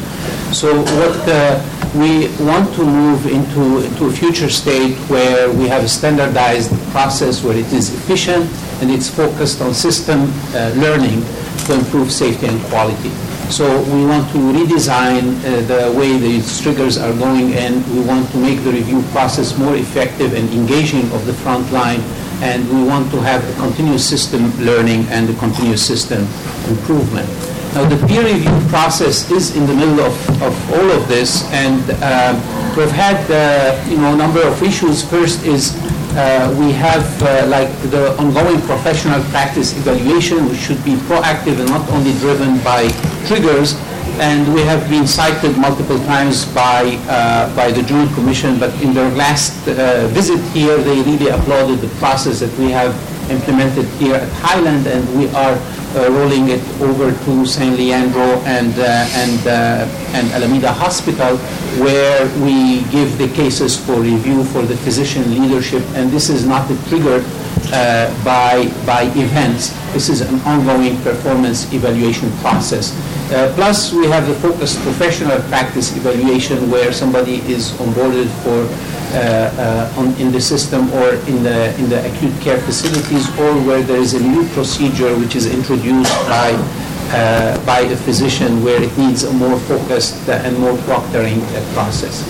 So what uh, we want to move into, into a future state where we have a standardized process where it is efficient and it's focused on system uh, learning to improve safety and quality. So we want to redesign uh, the way these triggers are going and We want to make the review process more effective and engaging of the front line. And we want to have a continuous system learning and a continuous system improvement. Now, the peer review process is in the middle of, of all of this, and um, we've had, uh, you know, a number of issues. First is uh, we have uh, like the ongoing professional practice evaluation, which should be proactive and not only driven by triggers. And we have been cited multiple times by, uh, by the Joint Commission, but in their last uh, visit here, they really applauded the process that we have implemented here at Highland, and we are rolling it over to San Leandro and, uh, and, uh, and Alameda Hospital, where we give the cases for review for the physician leadership, and this is not triggered uh, by, by events. This is an ongoing performance evaluation process. Uh, Plus, we have the focused professional practice evaluation where somebody is onboarded for, uh, uh, on- in the system or in the, in the acute care facilities, or where there is a new procedure which is introduced by, uh, by a physician where it needs a more focused and more proctoring uh, process.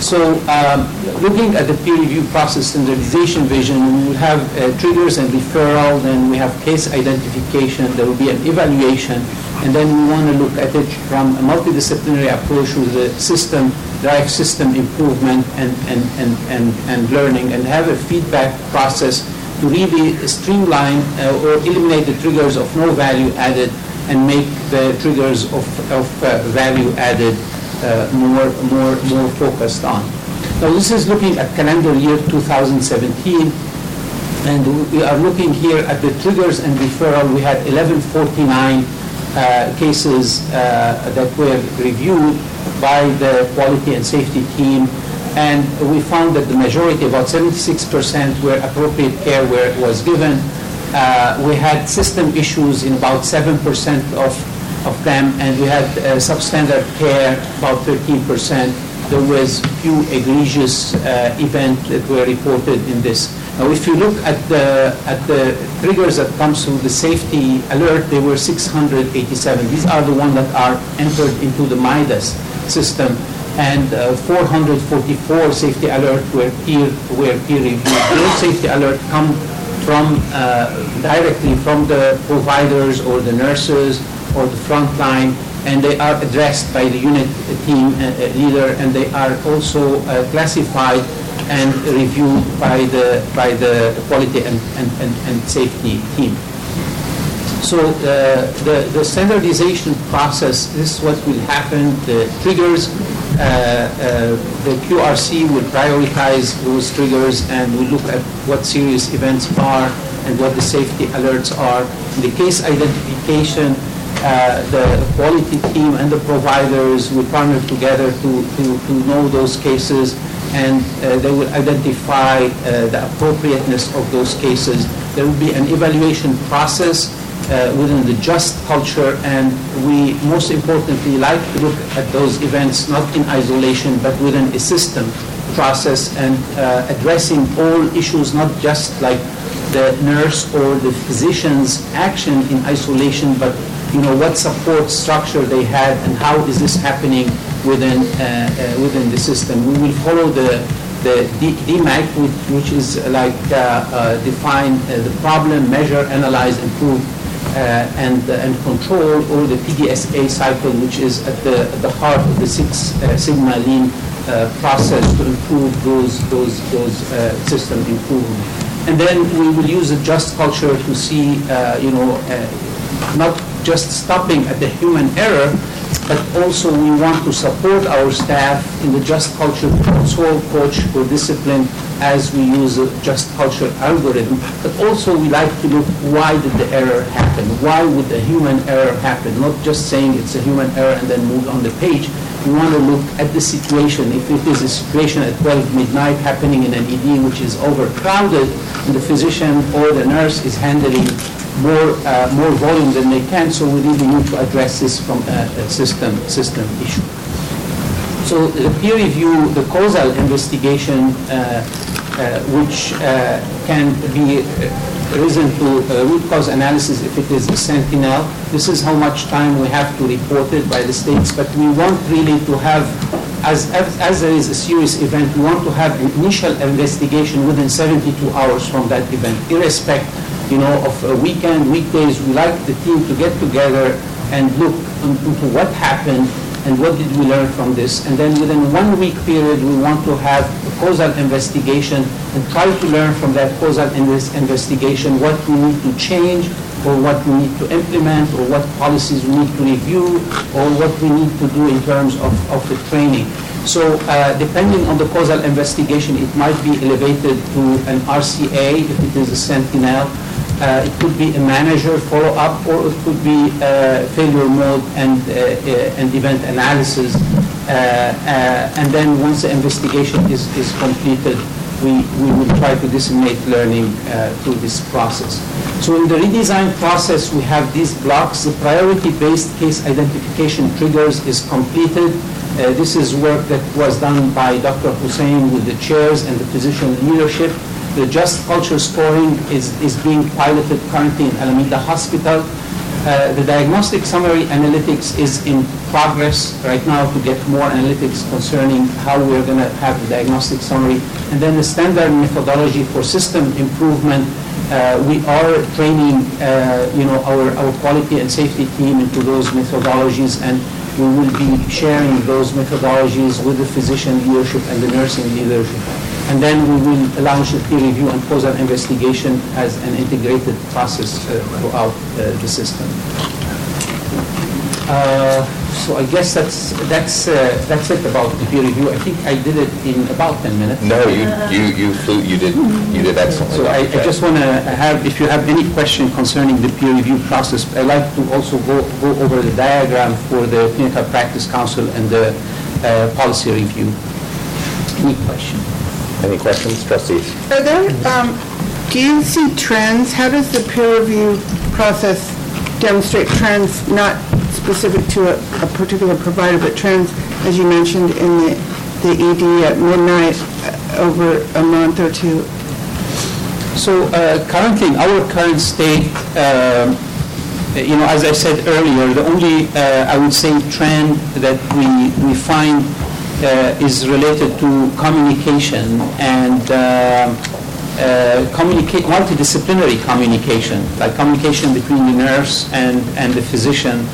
So um, looking at the peer review process standardization vision, we will have uh, triggers and referral, then we have case identification, there will be an evaluation, and then we want to look at it from a multidisciplinary approach with the system, drive system improvement and, and, and, and, and learning, and have a feedback process to really streamline uh, or eliminate the triggers of no value added and make the triggers of, of uh, value added uh, more, more, more focused on. Now, this is looking at calendar year 2017, and we are looking here at the triggers and referral. We had 1149 uh, cases uh, that were reviewed by the quality and safety team, and we found that the majority, about 76%, were appropriate care where it was given. Uh, we had system issues in about 7% of, of them, and we had uh, substandard care, about 13%. There was few egregious uh, events that were reported in this. Now, if you look at the, at the triggers that comes through the safety alert, there were 687. These are the ones that are entered into the MIDAS system, and uh, 444 safety alert were peer, were peer reviewed. Those safety alert come from, uh, directly from the providers or the nurses or the frontline, and they are addressed by the unit team uh, uh, leader, and they are also uh, classified and reviewed by the, by the quality and, and, and, and safety team. So uh, the, the standardization process, this is what will happen. The triggers, uh, uh, the QRC will prioritize those triggers and will look at what serious events are and what the safety alerts are. In the case identification, uh, the quality team and the providers will partner together to, to, to know those cases and uh, they will identify uh, the appropriateness of those cases. There will be an evaluation process uh, within the just culture, and we most importantly like to look at those events not in isolation but within a system process and uh, addressing all issues, not just like the nurse or the physician's action in isolation, but you know what support structure they had and how is this happening within uh, uh, within the system. We will follow the the DMAIC, which, is like uh, define the problem, measure, analyze, improve, and and control, or the PDSA cycle, which is at the at the heart of the Six Sigma Lean process to improve those those those uh, system improvement. And then we will use a just culture to see, uh, you know, uh, not just stopping at the human error, but also we want to support our staff in the just culture also coach for discipline as we use a just culture algorithm. But also we like to look why did the error happen? Why would the human error happen? Not just saying it's a human error and then move on the page. We want to look at the situation. If it is a situation at 12 midnight happening in an ED which is overcrowded and the physician or the nurse is handling more, uh, more volume than they can, so we really need to address this from a, system, system issue. So the peer review, the causal investigation, uh, uh, which uh, can be uh, risen to uh, root cause analysis if it is a sentinel. This is how much time we have to report it by the states, but we want really to have, as, as there is a serious event, we want to have an initial investigation within 72 hours from that event, irrespective you know, of a weekend, weekdays, we like the team to get together and look into what happened and what did we learn from this. And then within one week period, we want to have a causal investigation and try to learn from that causal inves- investigation what we need to change or what we need to implement or what policies we need to review or what we need to do in terms of, of the training. So uh, depending on the causal investigation, it might be elevated to an RCA if it is a sentinel. Uh, it could be a manager follow-up, or it could be uh, failure mode and, uh, uh, and event analysis. And then once the investigation is, is completed, we, we will try to disseminate learning uh, through this process. So in the redesign process, we have these blocks. The priority-based case identification triggers is completed. Uh, this is work that was done by Dr. Hussein with the chairs and the physician leadership. The Just Culture Scoring is, is being piloted currently in Alameda Hospital. Uh, the diagnostic summary analytics is in progress right now to get more analytics concerning how we're going to have the diagnostic summary. And then the standard methodology for system improvement. Uh, we are training, uh, you know, our, our quality and safety team into those methodologies, and we will be sharing those methodologies with the physician leadership and the nursing leadership. And then we will launch a peer review and causal investigation as an integrated process uh, throughout uh, the system. Uh, So I guess that's, that's, uh, that's it about the peer review. I think I did it in about 10 minutes. No, you, you, you flew, you did, you did excellently. So I, I just want to have, if you have any question concerning the peer review process, I'd like to also go, go over the diagram for the Clinical Practice Council and the uh, policy review. Any question? Any questions, trustees? Are there, um, do you see trends? How does the peer review process demonstrate trends, not specific to a, a particular provider, but trends, as you mentioned, in the, the ED at midnight uh, over a month or two? So uh, currently, in our current state, um, you know, as I said earlier, the only, uh, I would say, trend that we, we find uh, is related to communication and um, uh, communicate, multidisciplinary communication, like communication between the nurse and, and the physician.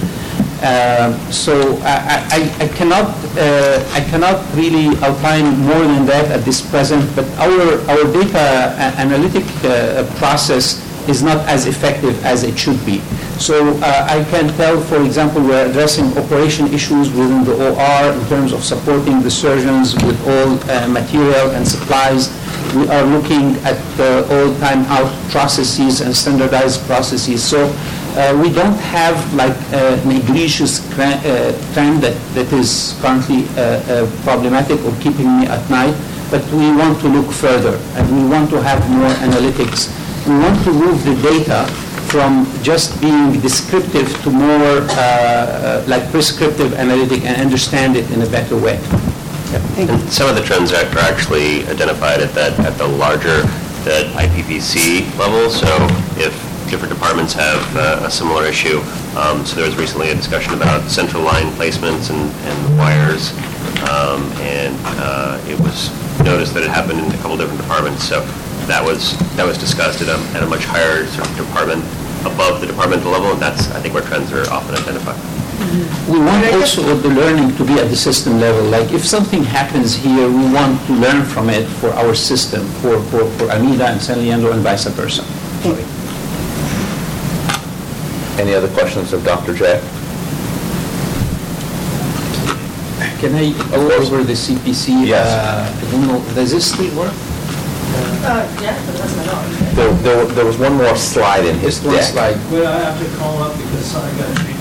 Uh, so I, I, I cannot uh, I cannot really outline more than that at this present. But our our data analytic uh, process is not as effective as it should be. So uh, I can tell, for example, we're addressing operation issues within the OR in terms of supporting the surgeons with all uh, material and supplies. We are looking at uh, all time out processes and standardized processes. So uh, we don't have like a egregious cra- uh, trend that, that is currently uh, uh, problematic or keeping me at night, but we want to look further and we want to have more analytics. We want to move the data from just being descriptive to more uh, uh, like prescriptive analytic and understand it in a better way. And some of the trends are are actually identified at that, at the larger, the IPPC level. So if different departments have uh, a similar issue, um, so there was recently a discussion about central line placements and, and wires, um, and uh, it was noticed that it happened in a couple different departments. So that was, that was discussed at a, at a much higher sort of department, above the departmental level, and that's, I think, where trends are often identified. We want also the learning to be at the system level. Like if something happens here, we want to learn from it for our system, for, for, for Alameda and San Leandro and vice versa. Any other questions of Dr. J? Can I go over the CPC? Yes. Uh, I don't know, does this still work? Uh, yeah, but that's my dog. There, there, there was one more slide in his Just one deck. slide. Well, I have to call up because I got to change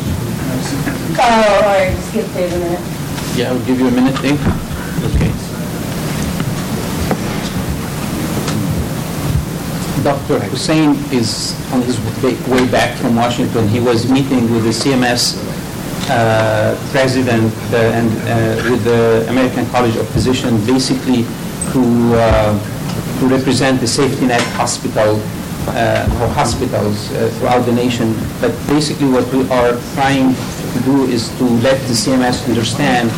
Oh, all right, just give Dave a minute. Yeah, I'll give you a minute, Dave. Dr. Hussein is on his way back from Washington. He was meeting with the CMS uh, president uh, and uh, with the American College of Physicians, basically to, uh, to represent the safety net hospital uh, or hospitals uh, throughout the nation. But basically what we are trying to do is to let the CMS understand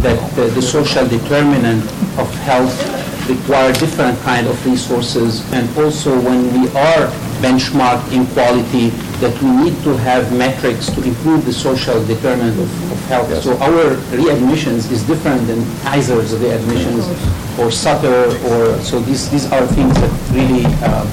that the social determinant of health require different kind of resources and also when we are benchmarked in quality that we need to have metrics to improve the social determinant of, of health. So our readmissions is different than Kaiser's readmissions or Sutter or so these these are things that really uh,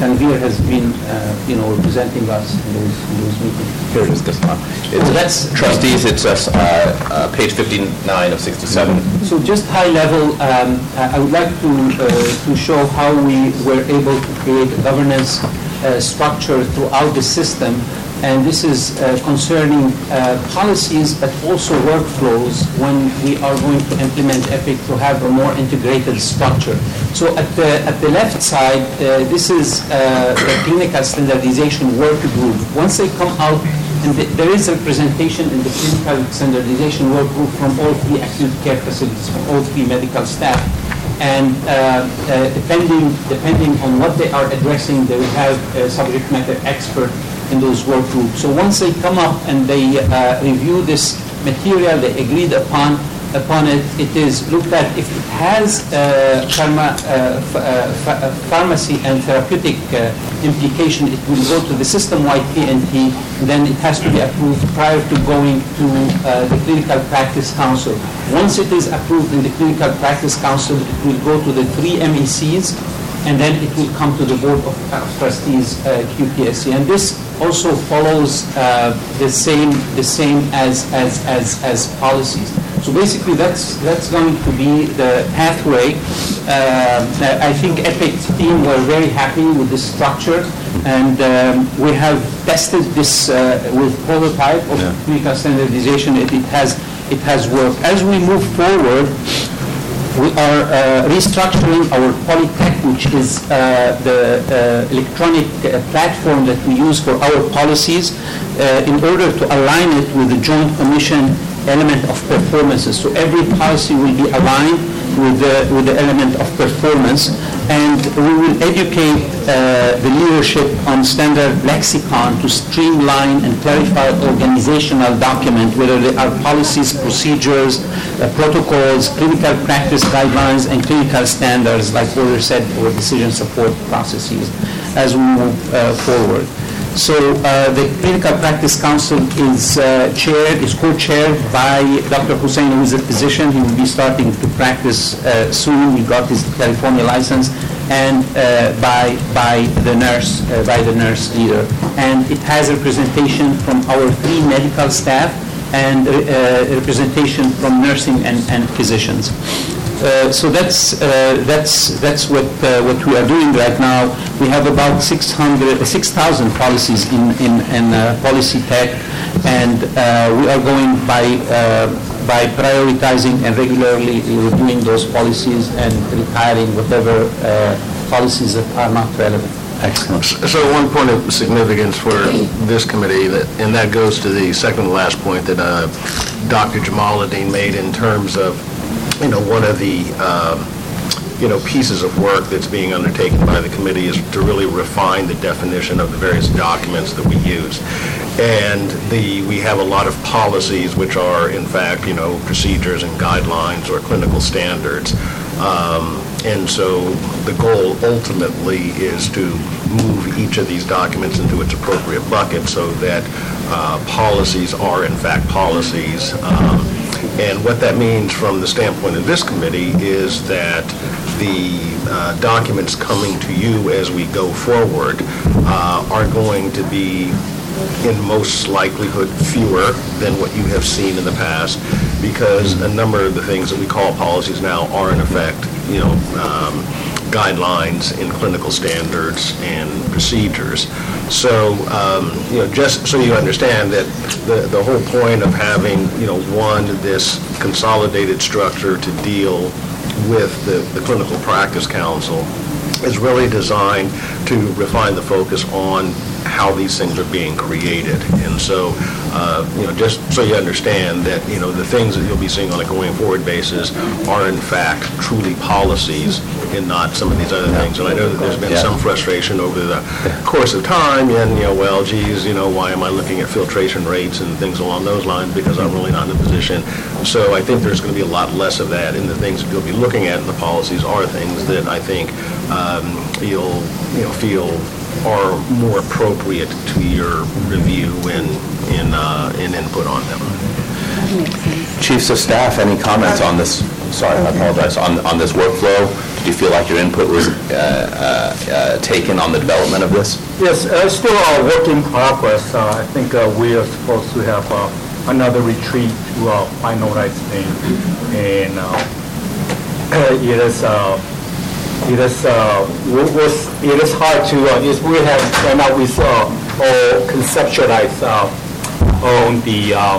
Tanvir has been uh, you know representing us in those, in those meetings. Here it is, this one. It's, that's- trustees, it's uh, uh, page 59 of 67. So just high level, um, I I would like to, uh, to show how we were able to create a governance uh, structure throughout the system. And this is uh, concerning uh, policies, but also workflows when we are going to implement EPIC to have a more integrated structure. So at the, at the left side, uh, this is uh, the clinical standardization work group. Once they come out and th- there is a presentation in the clinical standardization work group from all three acute care facilities, from all three medical staff. And uh, uh, depending, depending on what they are addressing, they will have a subject matter expert in those work groups. So once they come up and they uh, review this material, they agreed upon, upon it, it is looked at if it has uh, pharma, uh, uh, uh, pharmacy and therapeutic implication, it will go to the system-wide P&T, then it has to be approved prior to going to the Clinical Practice Council. Once it is approved in the Clinical Practice Council, it will go to the three MECs, and then it will come to the Board of Trustees, uh, QPSC. And this also follows uh, the same, the same as, as, as, as policies. So basically, that's, that's going to be the pathway. Uh, I think EPIC team were very happy with this structure, and um, we have tested this uh, with prototype of clinical standardization. It it has, it has worked. As we move forward, we are uh, restructuring our PolicyTech, which is uh, the uh, electronic uh, platform that we use for our policies, uh, in order to align it with the Joint Commission element of performances. So every policy will be aligned with the, with the element of performance, and we will educate uh, the leadership on standard lexicon to streamline and clarify organizational document, whether they are policies, procedures, uh, protocols, clinical practice guidelines, and clinical standards, like Order said, for decision support processes, as we move uh, forward. So uh, the Clinical Practice Council is uh, chaired, is co-chaired by Dr. Hussein, who is a physician. He will be starting to practice uh, soon. He got his California license, and uh, by by the nurse, uh, by the nurse leader. And it has representation from our three medical staff and uh, representation from nursing and, and physicians. Uh, so that's uh, that's that's what uh, what we are doing right now. We have about 600 6,000 policies in in, in uh, policy tech, and uh, we are going by uh, by prioritizing and regularly reviewing those policies and retiring whatever uh, policies that are not relevant. Excellent. So one point of significance for this committee, that, and that goes to the second to last point that uh, Dr. Jamaleddine made in terms of, you know, one of the, um, you know, pieces of work that's being undertaken by the committee is to really refine the definition of the various documents that we use. And the, we have a lot of policies which are, in fact, you know, procedures and guidelines or clinical standards. Um, And so the goal ultimately is to move each of these documents into its appropriate bucket so that uh, policies are in fact policies. Um, And what that means from the standpoint of this committee is that the uh, documents coming to you as we go forward uh, are going to be in most likelihood fewer than what you have seen in the past, because a number of the things that we call policies now are in effect, you know, um, guidelines in clinical standards and procedures. So, um, you know, just so you understand that the, the whole point of having, you know, one, this consolidated structure to deal with the, the Clinical Practice Council is really designed to refine the focus on how these things are being created. And so, uh, you know, just so you understand that, you know, the things that you'll be seeing on a going forward basis are in fact truly policies and not some of these other things. And I know that there's been Yeah. some frustration over the course of time, and, you know, well, geez, you know, why am I looking at filtration rates and things along those lines, because I'm really not in a position. So I think there's going to be a lot less of that, and the things that you'll be looking at in the policies are things that I think um, you'll, you know, feel are more appropriate to your review and, and, uh, and input on them. Chiefs of staff, any comments on this, sorry, I apologize, on, on this workflow? Did you feel like your input was uh, uh, uh, taken on the development of this? Yes, uh, still a work in progress. Uh, I think uh, we are supposed to have uh, another retreat to uh, finalize things. And uh, *clears throat* it is, uh, it is, uh, was, it is hard to, uh, is we have, right now we uh, all conceptualize uh, on the uh,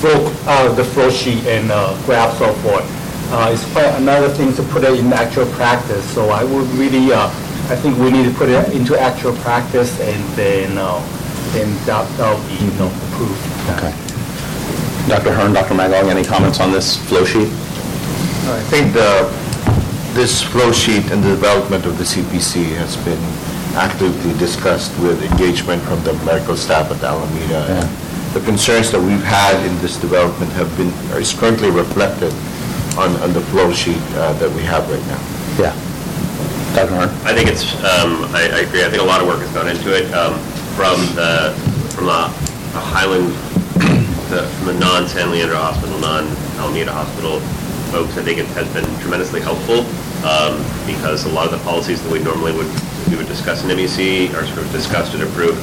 flow, uh, the flow sheet and uh, graph so forth. Uh, It's quite another thing to put it in actual practice, so I would really, uh, I think we need to put it into actual practice and then, uh, then that- that'll be, you know, approved. Okay. Dr. Hearn, Dr. Magalong, any comments on this flow sheet? I think the, this flow sheet and the development of the CPC has been actively discussed with engagement from the medical staff at Alameda. And The concerns that we've had in this development have been, are is currently reflected on, on the flow sheet uh, that we have right now. Yeah. Dr. Hearn? I think it's, um, I, I agree, I think a lot of work has gone into it, um, from the, from the the Highland, the, from the non-San Leandro Hospital, non-Alameda Hospital folks, I think it has been tremendously helpful. Um, because a lot of the policies that we normally would, we would discuss in MEC are sort of discussed and approved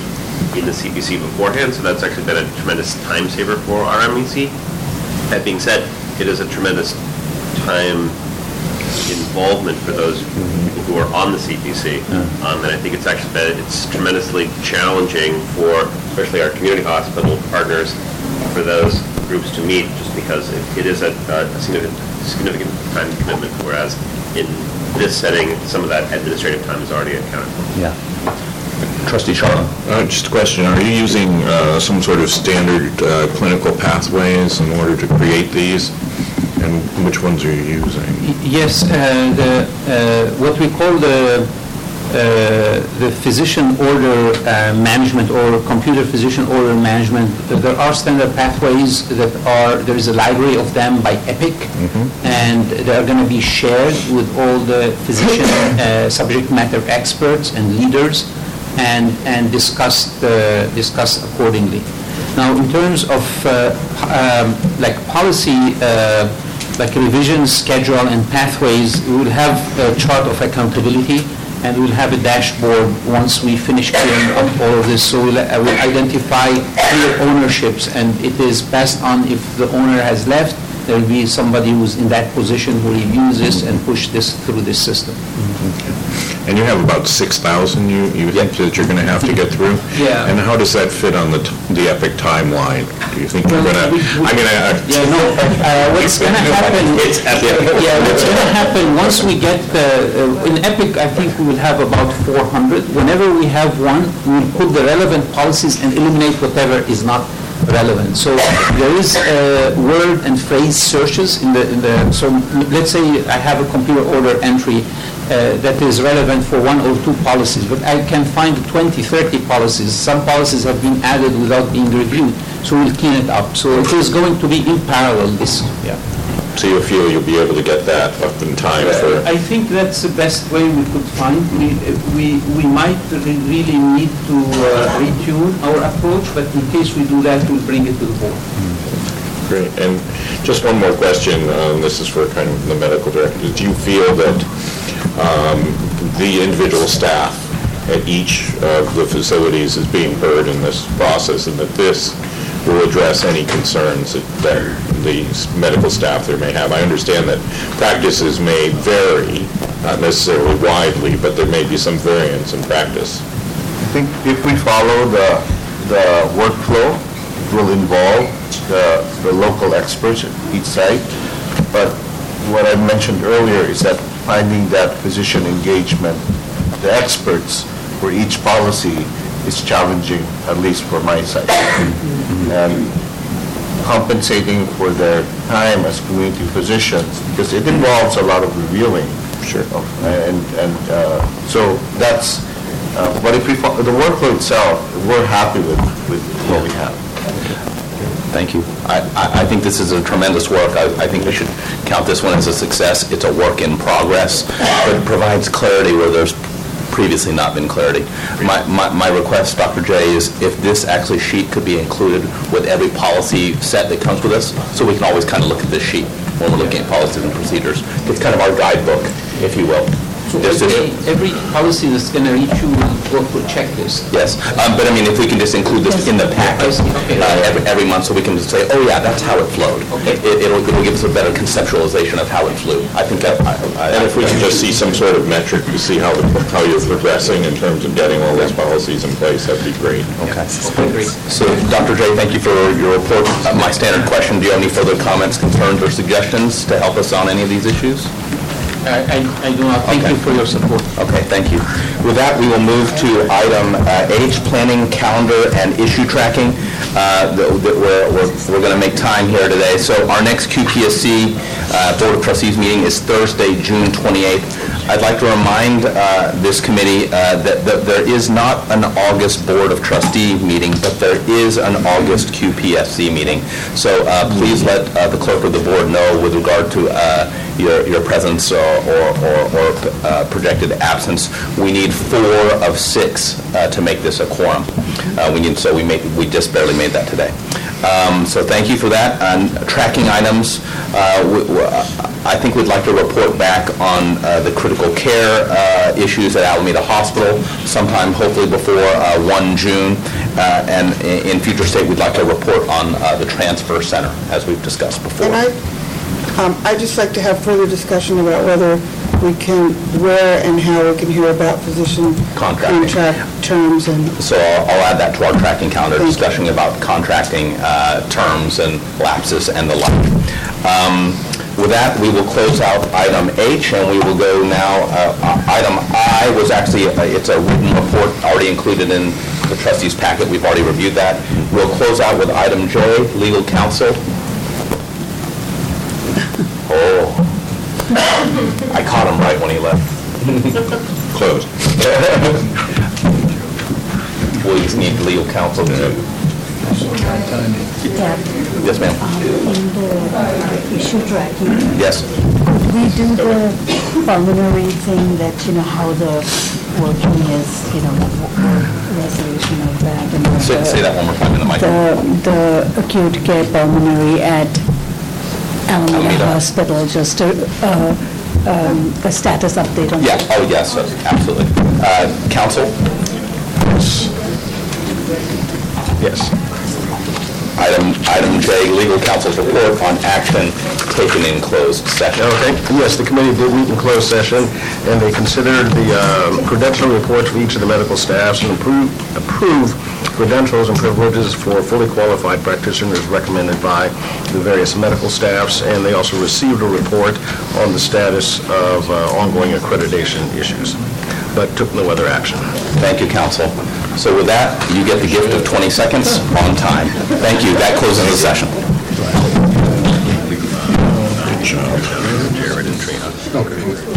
in the CPC beforehand, so that's actually been a tremendous time saver for our MEC. That being said, it is a tremendous time involvement for those people who are on the CPC. Um, And I think it's actually been, it's tremendously challenging for, especially our community hospital partners, for those groups to meet, just because it- it is a a significant, significant time commitment, whereas in this setting, some of that administrative time is already accounted for. Yeah. Trustee Sharma? Uh, Just a question, are you using uh, some sort of standard uh, clinical pathways in order to create these? And which ones are you using? Yes, uh, the, uh, what we call the, the physician order uh, management or computer physician order management, uh, there are standard pathways that are, there is a library of them by Epic, and they are going to be shared with all the physician uh, subject matter experts and leaders and, and discussed, uh, discussed accordingly. Now, in terms of uh, um, like policy, uh, like revision schedule and pathways, we will have a chart of accountability and we'll have a dashboard once we finish clearing up all of this. So we'll, uh, we'll identify clear ownerships and it is passed on if the owner has left, there will be somebody who's in that position who reviews this and push this through this system. Okay. And you have about 6,000 you, you think that you're going to have to get through? Yeah. And how does that fit on the, t- the Epic timeline? Do you think you're going to, I mean. Yeah, no, uh, what's going to happen, It's EPIC. yeah, what's going to happen, once we get the, uh, in Epic, I think we will have about 400. Whenever we have one, we will put the relevant policies and eliminate whatever is not relevant. So there is uh, word and phrase searches in the, in the, so let's say I have a computer order entry uh, that is relevant for one or two policies, but I can find 20, 30 policies. Some policies have been added without being reviewed, so we'll clean it up. So it is going to be in parallel, this, yeah. So you feel you'll be able to get that up in time for... I think that's the best way we could find. We, we, we might re- really need to uh, retune our approach, but in case we do that, we'll bring it to the board. Great. And just one more question, um, this is for kind of the medical director. Do you feel that um, the individual staff at each of the facilities is being heard in this process, and that this will address any concerns that the medical staff there may have? I understand that practices may vary, not necessarily widely, but there may be some variance in practice. I think if we follow the, the workflow, it will involve the, the local experts at each site. But what I mentioned earlier is that finding that physician engagement, the experts for each policy is challenging, at least for my side. And compensating for their time as community physicians, because it involves a lot of reviewing. Sure. And, and uh, so that's, uh, but if we, fo- the workload itself, we're happy with, with what we have. Thank you. I, I- I think this is a tremendous work. I, I think we should count this one as a success. It's a work in progress, but it provides clarity where there's previously not been clarity. My, my, my request, Dr. J, is if this actually sheet could be included with every policy set that comes with us, so we can always kind of look at this sheet when we're looking at policies and procedures. It's kind of our guidebook, if you will. So This is- every, every policy that's going to reach you will go through a checklist. Yes, um, but I mean, if we can just include this in the packet uh, every, every month, so we can just say, oh yeah, that's how it flowed. It- It'll, it'll give us a better conceptualization of how it flew. I think that, I- I- And if we can just see some sort of metric to see how, the- how you're progressing in terms of getting all those policies in place, that'd be great. Okay. So, Dr. J, thank you for your report. Uh, My standard question, do you have any further comments, concerns, or suggestions to help us on any of these issues? I, I I do not, thank you for your support. Okay, thank you. With that, we will move to item uh, H, planning, calendar, and issue tracking. Uh, that- that We're, we're, we're going to make time here today. So our next QPSC uh, Board of Trustees meeting is Thursday, June 28th. I'd like to remind uh, this committee uh, that that there is not an August Board of Trustee meeting, but there is an August QPSC meeting. So uh, please let uh, the clerk of the board know with regard to uh, your your presence or or or- or, uh, projected absence. We need four of six to make this a quorum. We need, so we made, we just barely made that today. Um, So thank you for that. On tracking items, uh, we- I think we'd like to report back on uh, the critical care uh, issues at Alameda Hospital sometime hopefully before uh, 1 June. Uh, And i- in future state, we'd like to report on uh, the transfer center, as we've discussed before. And I, um, I'd just like to have further discussion about whether we can, where and how we can hear about physician Contracting. contract terms and So I'll I'll add that to our tracking calendar, discussion about contracting uh, terms and lapses and the like. Um, With that, we will close out item H, and we will go now, uh, uh, item I was actually, uh, it's a written report already included in the trustees' packet, we've already reviewed that. We'll close out with item J, legal counsel. *laughs* Oh, *laughs* I caught him right when he left. *laughs* Closed. We just need legal counsel to... Yes, ma'am. Um, in the uh, uh, issue tracking, Yes. we do the pulmonary thing that, you know, how the working is, you know, w- resolution of that. and Say the- say that one more time in the microphone. The, the acute care pulmonary at Alameda Alameda. Hospital, just a, uh, um, a status update on Yeah, that. oh, yes, absolutely. Uh, Counsel? Yes. Item, item J, legal counsel's report on action taken in closed session. Okay, yes, the committee did meet in closed session, and they considered the uh, credentialing reports for each of the medical staffs and approved approve credentials and privileges for fully qualified practitioners recommended by the various medical staffs, and they also received a report on the status of uh, ongoing accreditation issues, but took no other action. Thank you, counsel. So with that, you get the gift of 20 seconds on time. Thank you, that closes the session. Jared and Trina.